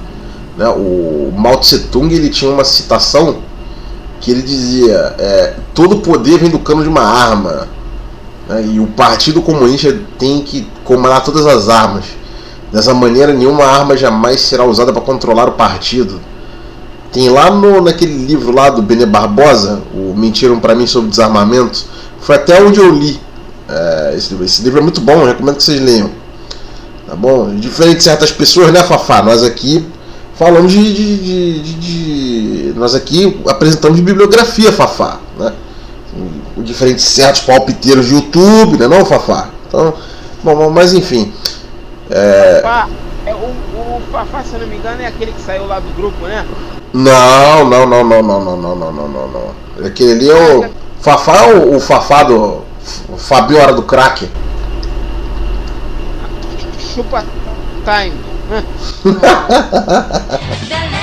Né? O Mao Tse Tung ele tinha uma citação que ele dizia: é, todo poder vem do cano de uma arma. Né? E o Partido Comunista tem que comandar todas as armas. Dessa maneira, nenhuma arma jamais será usada para controlar o partido. Tem lá no, naquele livro lá do Benê Barbosa, o Mentiram para mim sobre desarmamento. Foi até onde eu li é, esse livro. Esse livro é muito bom, recomendo que vocês leiam. Tá bom? Diferente de certas pessoas, né, Fafá? Nós aqui falamos de, de, de, de, Nós aqui apresentamos bibliografia, Fafá. Né? Diferente de certos palpiteiros de YouTube, né, não, Fafá? Então, bom, mas enfim. É... é o, o Fafá, se eu não me engano, é aquele que saiu lá do grupo, né? Não, não, não, não, não, não, não, não, não, não, não. Aquele ali é o. Fafá é o, o Fafá do. O Fabio Hora do Crack chupa time. (laughs) (laughs)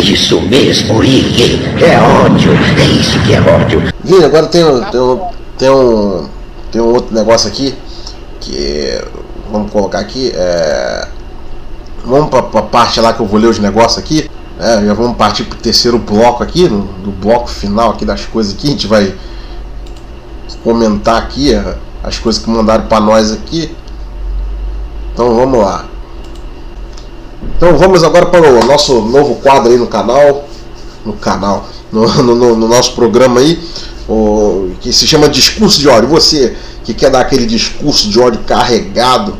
Isso mesmo, Rick. É ódio. É isso que é ódio. Vini, agora tem, tem, um, tem, um, tem um outro negócio aqui que vamos colocar aqui, é, vamos para a parte lá que eu vou ler os negócios aqui, né, já vamos partir para o terceiro bloco aqui, no, bloco final aqui das coisas aqui, a gente vai comentar aqui é, as coisas que mandaram para nós aqui. Então vamos lá. Então vamos agora para o nosso novo quadro aí no canal. No canal. No, no, no nosso programa aí. O, que se chama Discurso de ódio. Você que quer dar aquele discurso de ódio carregado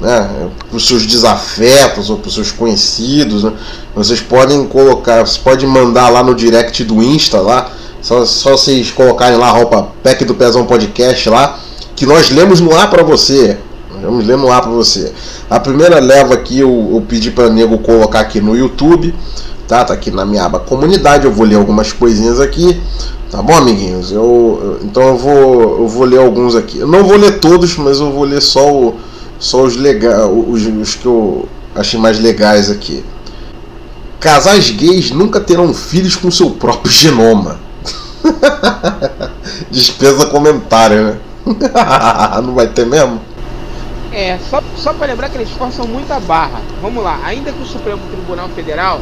né, para os seus desafetos ou para os seus conhecidos, né, vocês podem colocar, você pode mandar lá no direct do Insta lá, só, só vocês colocarem lá a roupa Pack do Pezão Podcast lá, que nós lemos no ar para você. Vamos ler no ar para você. A primeira leva aqui eu, eu pedi para nego colocar aqui no YouTube, tá? Tá aqui na minha aba comunidade, eu vou ler algumas coisinhas aqui. Tá bom, amiguinhos? Eu, então eu vou, eu vou ler alguns aqui. Eu não vou ler todos, mas eu vou ler só, o, só os, lega, os, os que eu achei mais legais aqui. Casais gays nunca terão filhos com seu próprio genoma. (laughs) Dispensa comentário, né? (laughs) não vai ter mesmo? É, só, só para lembrar que eles forçam muito a barra. Vamos lá, ainda que o Supremo Tribunal Federal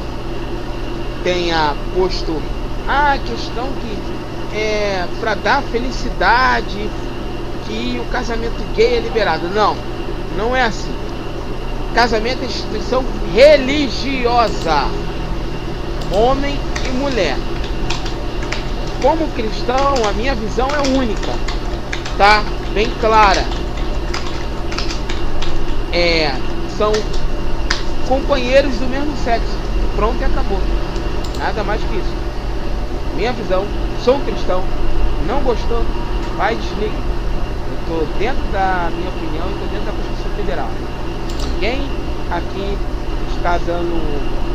tenha posto a questão que é para dar felicidade que o casamento gay é liberado. Não, não é assim. Casamento é instituição religiosa. Homem e mulher. Como cristão, a minha visão é única, tá? Bem clara. É, são companheiros do mesmo sexo. Pronto e acabou. Nada mais que isso minha visão, sou um cristão, não gostou, vai desliga. Eu estou dentro da minha opinião e estou dentro da Constituição Federal. Ninguém aqui está dando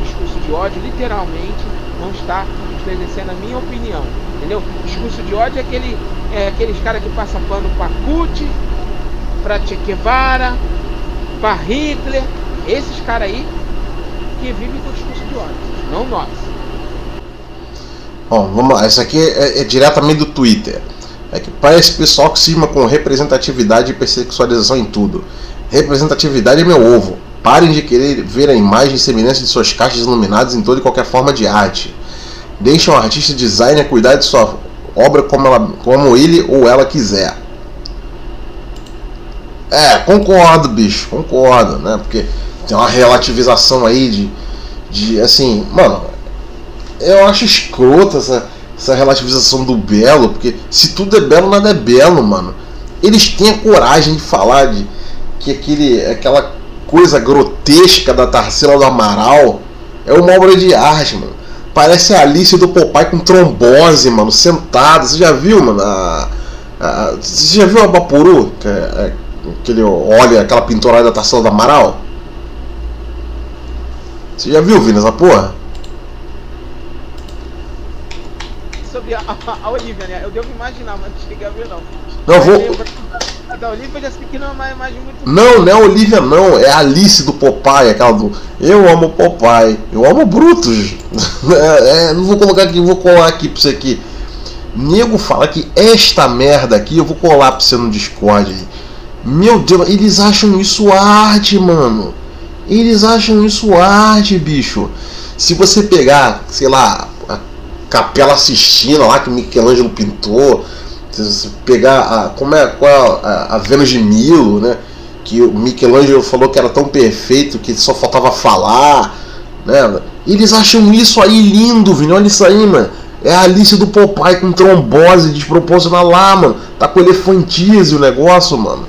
discurso de ódio, literalmente não está exercendo a minha opinião. Entendeu? Discurso de ódio é aquele é aqueles caras que passam pano para CUT, para Che Guevara, para Hitler, esses caras aí que vivem com discurso de ódio, não nós. Bom, vamos lá. Essa aqui é, é, diretamente do Twitter. É que para esse pessoal que cisma com representatividade e persexualização em tudo. Representatividade é meu ovo. Parem de querer ver a imagem e semelhança de suas caixas iluminadas em toda e qualquer forma de arte. Deixem o artista designer cuidar de sua obra como, ela, como ele ou ela quiser. É, concordo, bicho, concordo, né? Porque tem uma relativização aí de, de assim, mano, eu acho escrota essa, essa relativização do belo, porque se tudo é belo, nada é belo, mano. Eles têm a coragem de falar de que aquele, aquela coisa grotesca da Tarsila do Amaral é uma obra de arte, mano. Parece a Alice do Popeye com trombose, mano, sentada. Você já viu, mano? A, a, você já viu a Bapuru? Que aquele, olha aquela pintura da Tarsila do Amaral? Você já viu, Vini, essa porra? sobre a, a, Olivia, né? Eu devo imaginar, mas não cheguei a ver não. Não, vou. A da Olivia já sei que não é uma imagem muito. Não, não é Olivia, não. É a Alice do Popeye, aquela do. Eu amo Popeye. Eu amo Brutus. (laughs) é, é, não vou colocar aqui, vou colar aqui pra você aqui. Nego fala que esta merda aqui, eu vou colar pra você no Discord aí. Meu Deus, eles acham isso arte, mano. Eles acham isso arte, bicho. Se você pegar, sei lá, Capela Sistina lá que Michelangelo pintou. Pegar a, como é, qual é a, a Vênus de Milo, né? Que o Michelangelo falou que era tão perfeito que só faltava falar, né? Eles acham isso aí lindo, viu? Olha isso aí, mano. É a Alice do Popeye com trombose desproporcional lá, mano. Tá com elefantise o negócio, mano.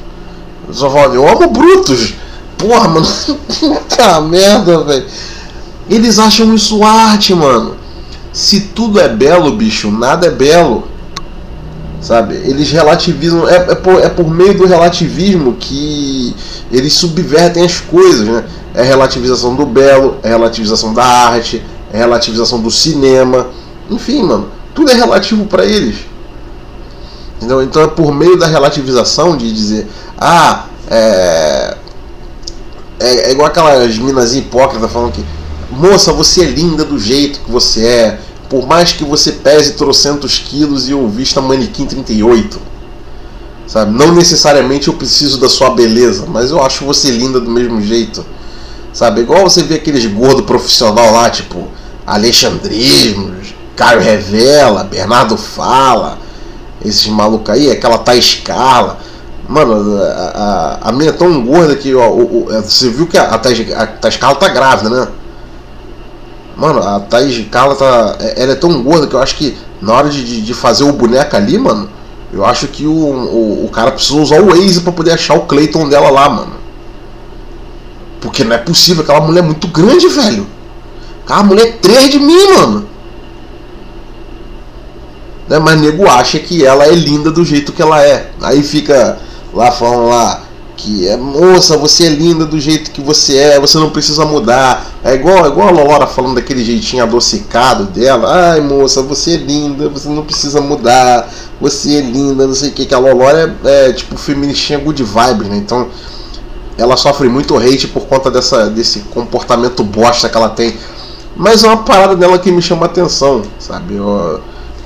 Falo, eu amo Brutus. Porra, mano. (laughs) Puta merda, velho. Eles acham isso arte, mano. Se tudo é belo, bicho, nada é belo. Sabe? Eles relativizam. É, é, por, é por meio do relativismo que eles subvertem as coisas, né? É relativização do belo, é relativização da arte, é relativização do cinema. Enfim, mano, tudo é relativo para eles. Então, então é por meio da relativização de dizer, ah, é. É, é igual aquelas minas hipócritas falando que Moça, você é linda do jeito que você é. Por mais que você pese trocentos quilos e eu vista manequim 38. Sabe? Não necessariamente eu preciso da sua beleza, mas eu acho você linda do mesmo jeito. Sabe? Igual você vê aqueles gordos profissional lá, tipo Alexandrismo, Caio Revela, Bernardo Fala. Esses malucos aí, aquela Thais Carla. Mano, a, a, a é tão gorda que ó, o, o, você viu que a, a, Thais, Carla tá grávida, né? Mano, a Thais Carla tá. Ela é tão gorda que eu acho que na hora de, de, fazer o boneco ali, mano, eu acho que o, o, o cara precisa usar o Waze pra poder achar o Clayton dela lá, mano. Porque não é possível, aquela mulher é muito grande, velho. Aquela mulher é 3 de mim, mano. Né? Mas nego acha que ela é linda do jeito que ela é. Aí fica lá falando lá que é moça, você é linda do jeito que você é, você não precisa mudar. É igual, é igual a Lora falando daquele jeitinho adocicado dela. Ai moça, você é linda, você não precisa mudar, você é linda, não sei o que. Que a Lolora é, é tipo feministinha good vibes, né? Então ela sofre muito hate por conta dessa, desse comportamento bosta que ela tem. Mas é uma parada dela que me chama atenção, sabe? Eu,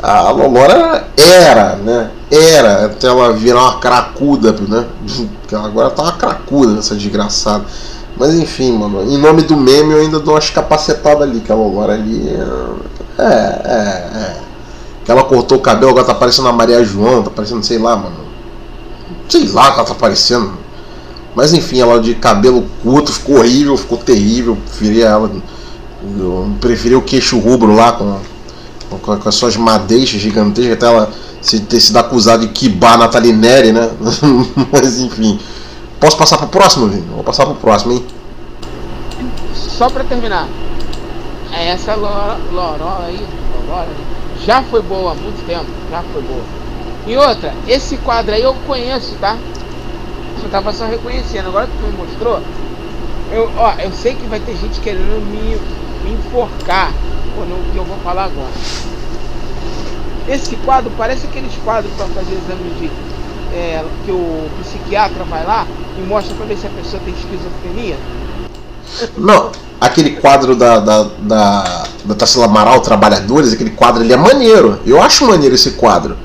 a Lolora era, né? Era, até ela virar uma cracuda, né? Porque agora tá uma cracuda essa desgraçada. Mas enfim, mano, em nome do meme eu ainda dou umas capacetadas ali, que a Lolora ali é. É, é. Que ela cortou o cabelo, agora tá parecendo a Maria João, tá parecendo, sei lá, mano. Sei lá que ela tá parecendo. Mas enfim, ela de cabelo curto ficou horrível, ficou terrível. Preferi ela. Eu preferi o queixo rubro lá com com, com as suas madeixas gigantescas, até ela se, ter sido acusada de quibar Nathalie Neri, né? (laughs) Mas enfim. Posso passar pro próximo, Vini? Vou passar pro próximo, hein? Só pra terminar. Essa Lorola aí, Lorola, já foi boa há muito tempo, já foi boa. E outra, esse quadro aí eu conheço, tá? Eu tava só reconhecendo, agora que tu me mostrou, eu, ó, eu sei que vai ter gente querendo me, me enforcar no que eu vou falar agora. Esse quadro parece aqueles quadros para fazer exame de. É, que o psiquiatra vai lá e mostra para ver se a pessoa tem esquizofrenia. Não, aquele quadro da, da, da, da Tarsila Amaral, Trabalhadores, aquele quadro ali é maneiro. Eu acho maneiro esse quadro.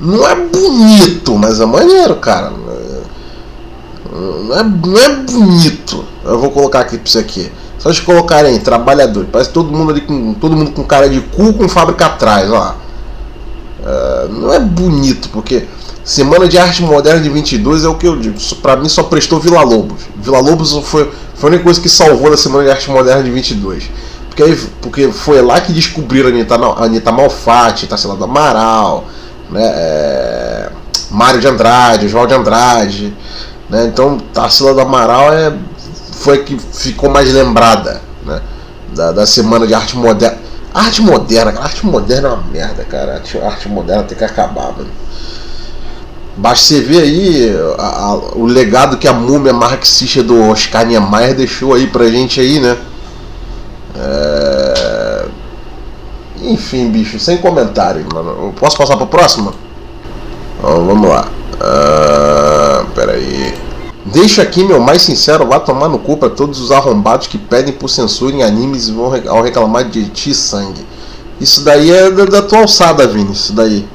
Não é bonito, mas é maneiro, cara. Não é, não é bonito. Eu vou colocar aqui pra você aqui. Só de colocarem trabalhador. Parece todo mundo ali com. Todo mundo com cara de cu com fábrica atrás, ó. Uh, não é bonito, porque Semana de Arte Moderna de 22 é o que eu digo. Pra mim só prestou Vila Lobos. Vila Lobos foi, foi a única coisa que salvou da Semana de Arte Moderna de 22. Porque, aí, porque foi lá que descobriram a Anitta, a Anitta Malfatti, Tarsila do Amaral, né, é, Mário de Andrade, João de Andrade. Né, então Tarsila do Amaral é foi a que ficou mais lembrada né? da, da Semana de Arte Moderna. Arte moderna, arte moderna é uma merda, cara. Arte, arte moderna tem que acabar, mano. Basta você ver aí a, a, o legado que a múmia marxista do Oscar Niemeyer deixou aí pra gente aí, né? É... Enfim, bicho, sem comentário, mano. Posso passar pro próximo? Então, vamos lá. Uh, peraí. Deixa aqui meu mais sincero, vá tomar no cu pra todos os arrombados que pedem por censura em animes e vão ao reclamar de ti sangue. Isso daí é da, da tua alçada, Vini, isso daí.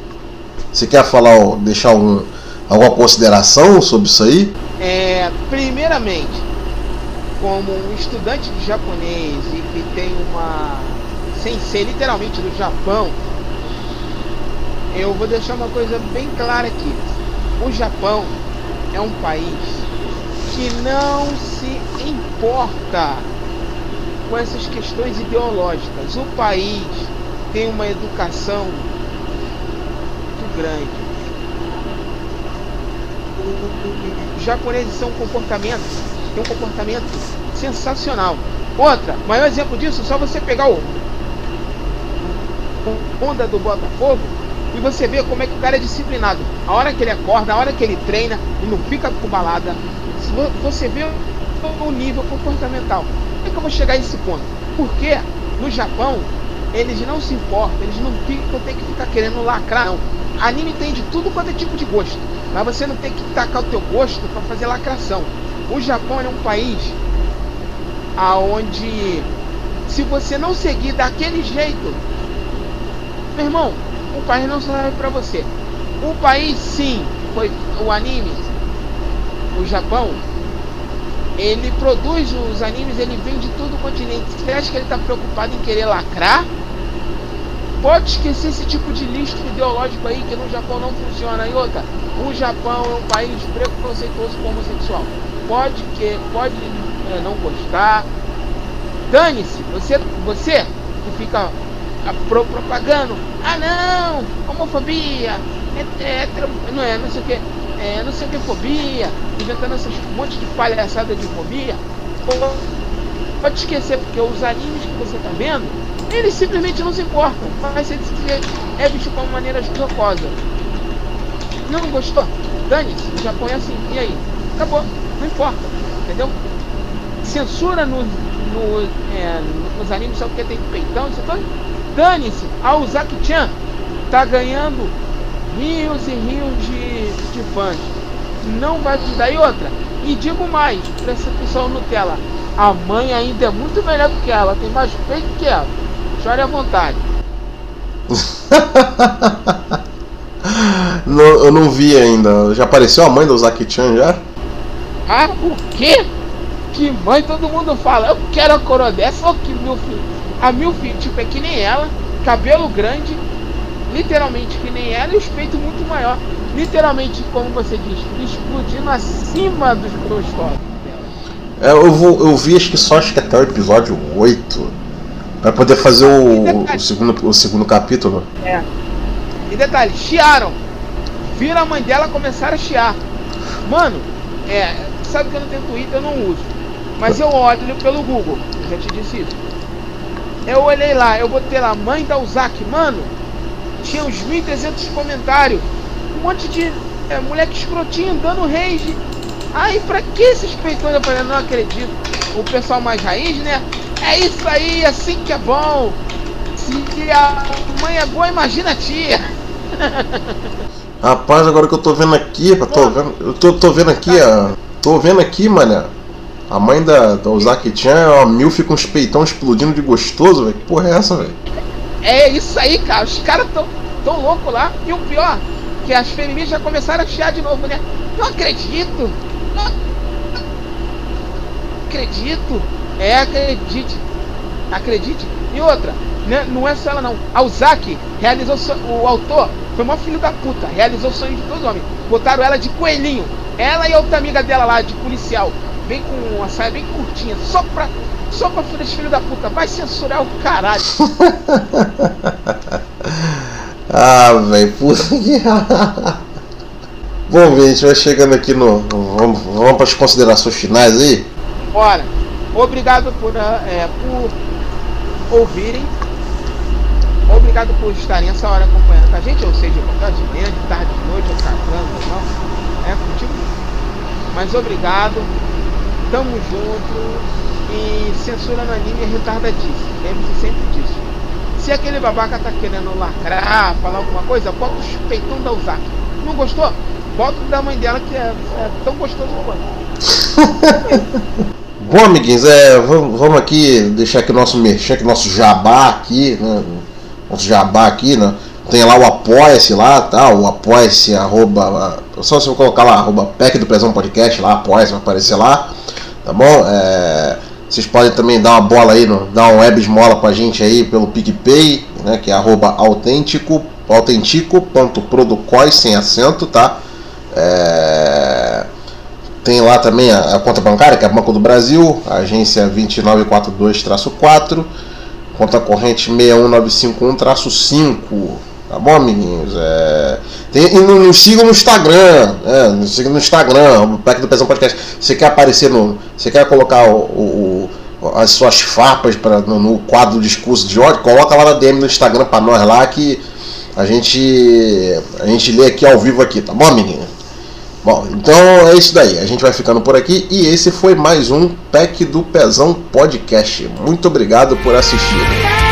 Você quer falar, ó, deixar algum, alguma consideração sobre isso aí? É, primeiramente, como um estudante de japonês e que tem uma. sem ser literalmente do Japão, eu vou deixar uma coisa bem clara aqui. O Japão é um país que não se importa com essas questões ideológicas. O país tem uma educação muito grande. Os japoneses são um comportamento, tem um comportamento sensacional. Outra, maior exemplo disso, só você pegar o onda do Botafogo e você vê como é que o cara é disciplinado. A hora que ele acorda, a hora que ele treina, ele não fica com balada, você vê o nível comportamental. Como é que eu vou chegar a esse ponto? Porque no Japão eles não se importam, eles não ficam, tem que ficar querendo lacrar, não. Anime tem de tudo quanto é tipo de gosto, mas você não tem que tacar o teu gosto para fazer lacração. O Japão é um país aonde se você não seguir daquele jeito, meu irmão, o país não serve para você. O país sim, foi o anime o Japão, ele produz os animes, ele vende todo o continente. Você acha que ele está preocupado em querer lacrar? Pode esquecer esse tipo de lixo ideológico aí que no Japão não funciona. E outra, o Japão é um país preconceituoso com homossexual. Pode que pode é, não gostar. Dane-se, você, você que fica a, pro, propagando. Ah não, homofobia, é, é, não é, não sei o que, é, não sei o que fobia, inventando essas um monte de palhaçada de fobia. Pode esquecer, porque os animes que você está vendo, eles simplesmente não se importam. Mas se é visto como maneira jocosa. Não gostou? Dane-se, o Japão é assim. E aí? Acabou, não importa. Entendeu? Censura no, no, é, nos animes só porque tem peitão, isso tudo. Dane-se, a Uzaki-chan tá ganhando rios e rios de, de fãs. Não vai te dar e outra. E digo mais, para essa pessoa Nutella, a mãe ainda é muito melhor do que ela, tem mais peito que ela. Chore à vontade. (laughs) não, eu não vi ainda. Já apareceu a mãe do Zaki-chan já? Ah, o quê? Que mãe todo mundo fala? Eu quero a coroa dessa, ou que meu filho. A meu filho, tipo, é que nem ela, cabelo grande, literalmente que nem ela, e os peitos muito maior. Literalmente, como você diz, explodindo acima dos gostosos. É, eu, vou, eu vi acho que só acho que até o episódio 8. Pra poder fazer o, o, segundo, o segundo capítulo. É. E detalhe, chiaram. Viram a mãe dela começar a chiar. Mano, é. Sabe que eu não tenho Twitter, eu não uso. Mas eu olho pelo Google. Eu já te disse isso. Eu olhei lá, eu botei lá, mãe da Uzaki, mano. Tinha uns 1.300 comentários. Um monte de é, moleque escrotinho dando rage Aí pra que esses peitões? Eu falei, não acredito. O pessoal mais raiz, né? É isso aí, assim que é bom. Se a mãe é boa, imagina a tia. (laughs) Rapaz, agora que eu tô vendo aqui, tô vendo, eu tô, tô vendo aqui, ó, tô vendo aqui, mané. A mãe da, da Ozaki-chan é uma milf com os peitão explodindo de gostoso, velho. Que porra é essa, velho? É isso aí, cara. Os caras tão, tão loucos lá. E o pior, que as feministas já começaram a chiar de novo, né? Não acredito acredito. É, acredite. Acredite. E outra, né, não é só ela não. A Uzaki realizou o autor foi uma filho da puta, realizou o sonho de os homens. Botaram ela de coelhinho. Ela e a outra amiga dela lá, de policial. Vem com uma saia bem curtinha, só pra. Só pra filho filho da puta. Vai censurar o caralho. (laughs) ah, velho, puta (laughs) que. Bom, gente vai chegando aqui no. Vamos, vamos para as considerações finais aí? Bora! Obrigado por, é, por ouvirem. Obrigado por estarem essa hora acompanhando com a gente, ou seja, de manhã, de tarde, de noite, ou casando, ou não. É contigo. Mas obrigado. Tamo junto. E censura no anime é retardadíssimo. Lembre-se sempre disso. Se aquele babaca tá querendo lacrar, falar alguma coisa, bota o peitão da Uzaki. Não gostou? Bota o da mãe dela que é, é tão gostoso quanto. (laughs) Bom, amiguinhos, é, vamos, vamos, aqui deixar aqui nosso merchan, aqui, nosso jabá aqui, né? Nosso jabá aqui, né? Tem lá o apoia-se lá, tá? O apoia-se, arroba. Só se eu colocar lá, arroba PEC do Presão Podcast lá, apoia-se, vai aparecer lá, tá bom? É, vocês podem também dar uma bola aí, no, dar uma web esmola pra gente aí pelo PicPay, né? Que é arroba autêntico, autentico.producóis sem acento, tá? É... Tem lá também a, a, conta bancária, que é a Banco do Brasil, agência 2942-4, conta corrente 61951-5. Tá bom, amiguinhos? É... Tem, e nos sigam no Instagram, é, nos sigam no Instagram, o Pack do Pesão Podcast. Você quer aparecer no. Você quer colocar o, o, as suas farpas pra, no, no quadro discurso de ódio? Coloca lá na DM no Instagram pra nós lá que a gente, a gente lê aqui ao vivo aqui, tá bom, amiguinhos? Bom, então é isso daí. A gente vai ficando por aqui e esse foi mais um Pack do Pezão Podcast. Muito obrigado por assistir.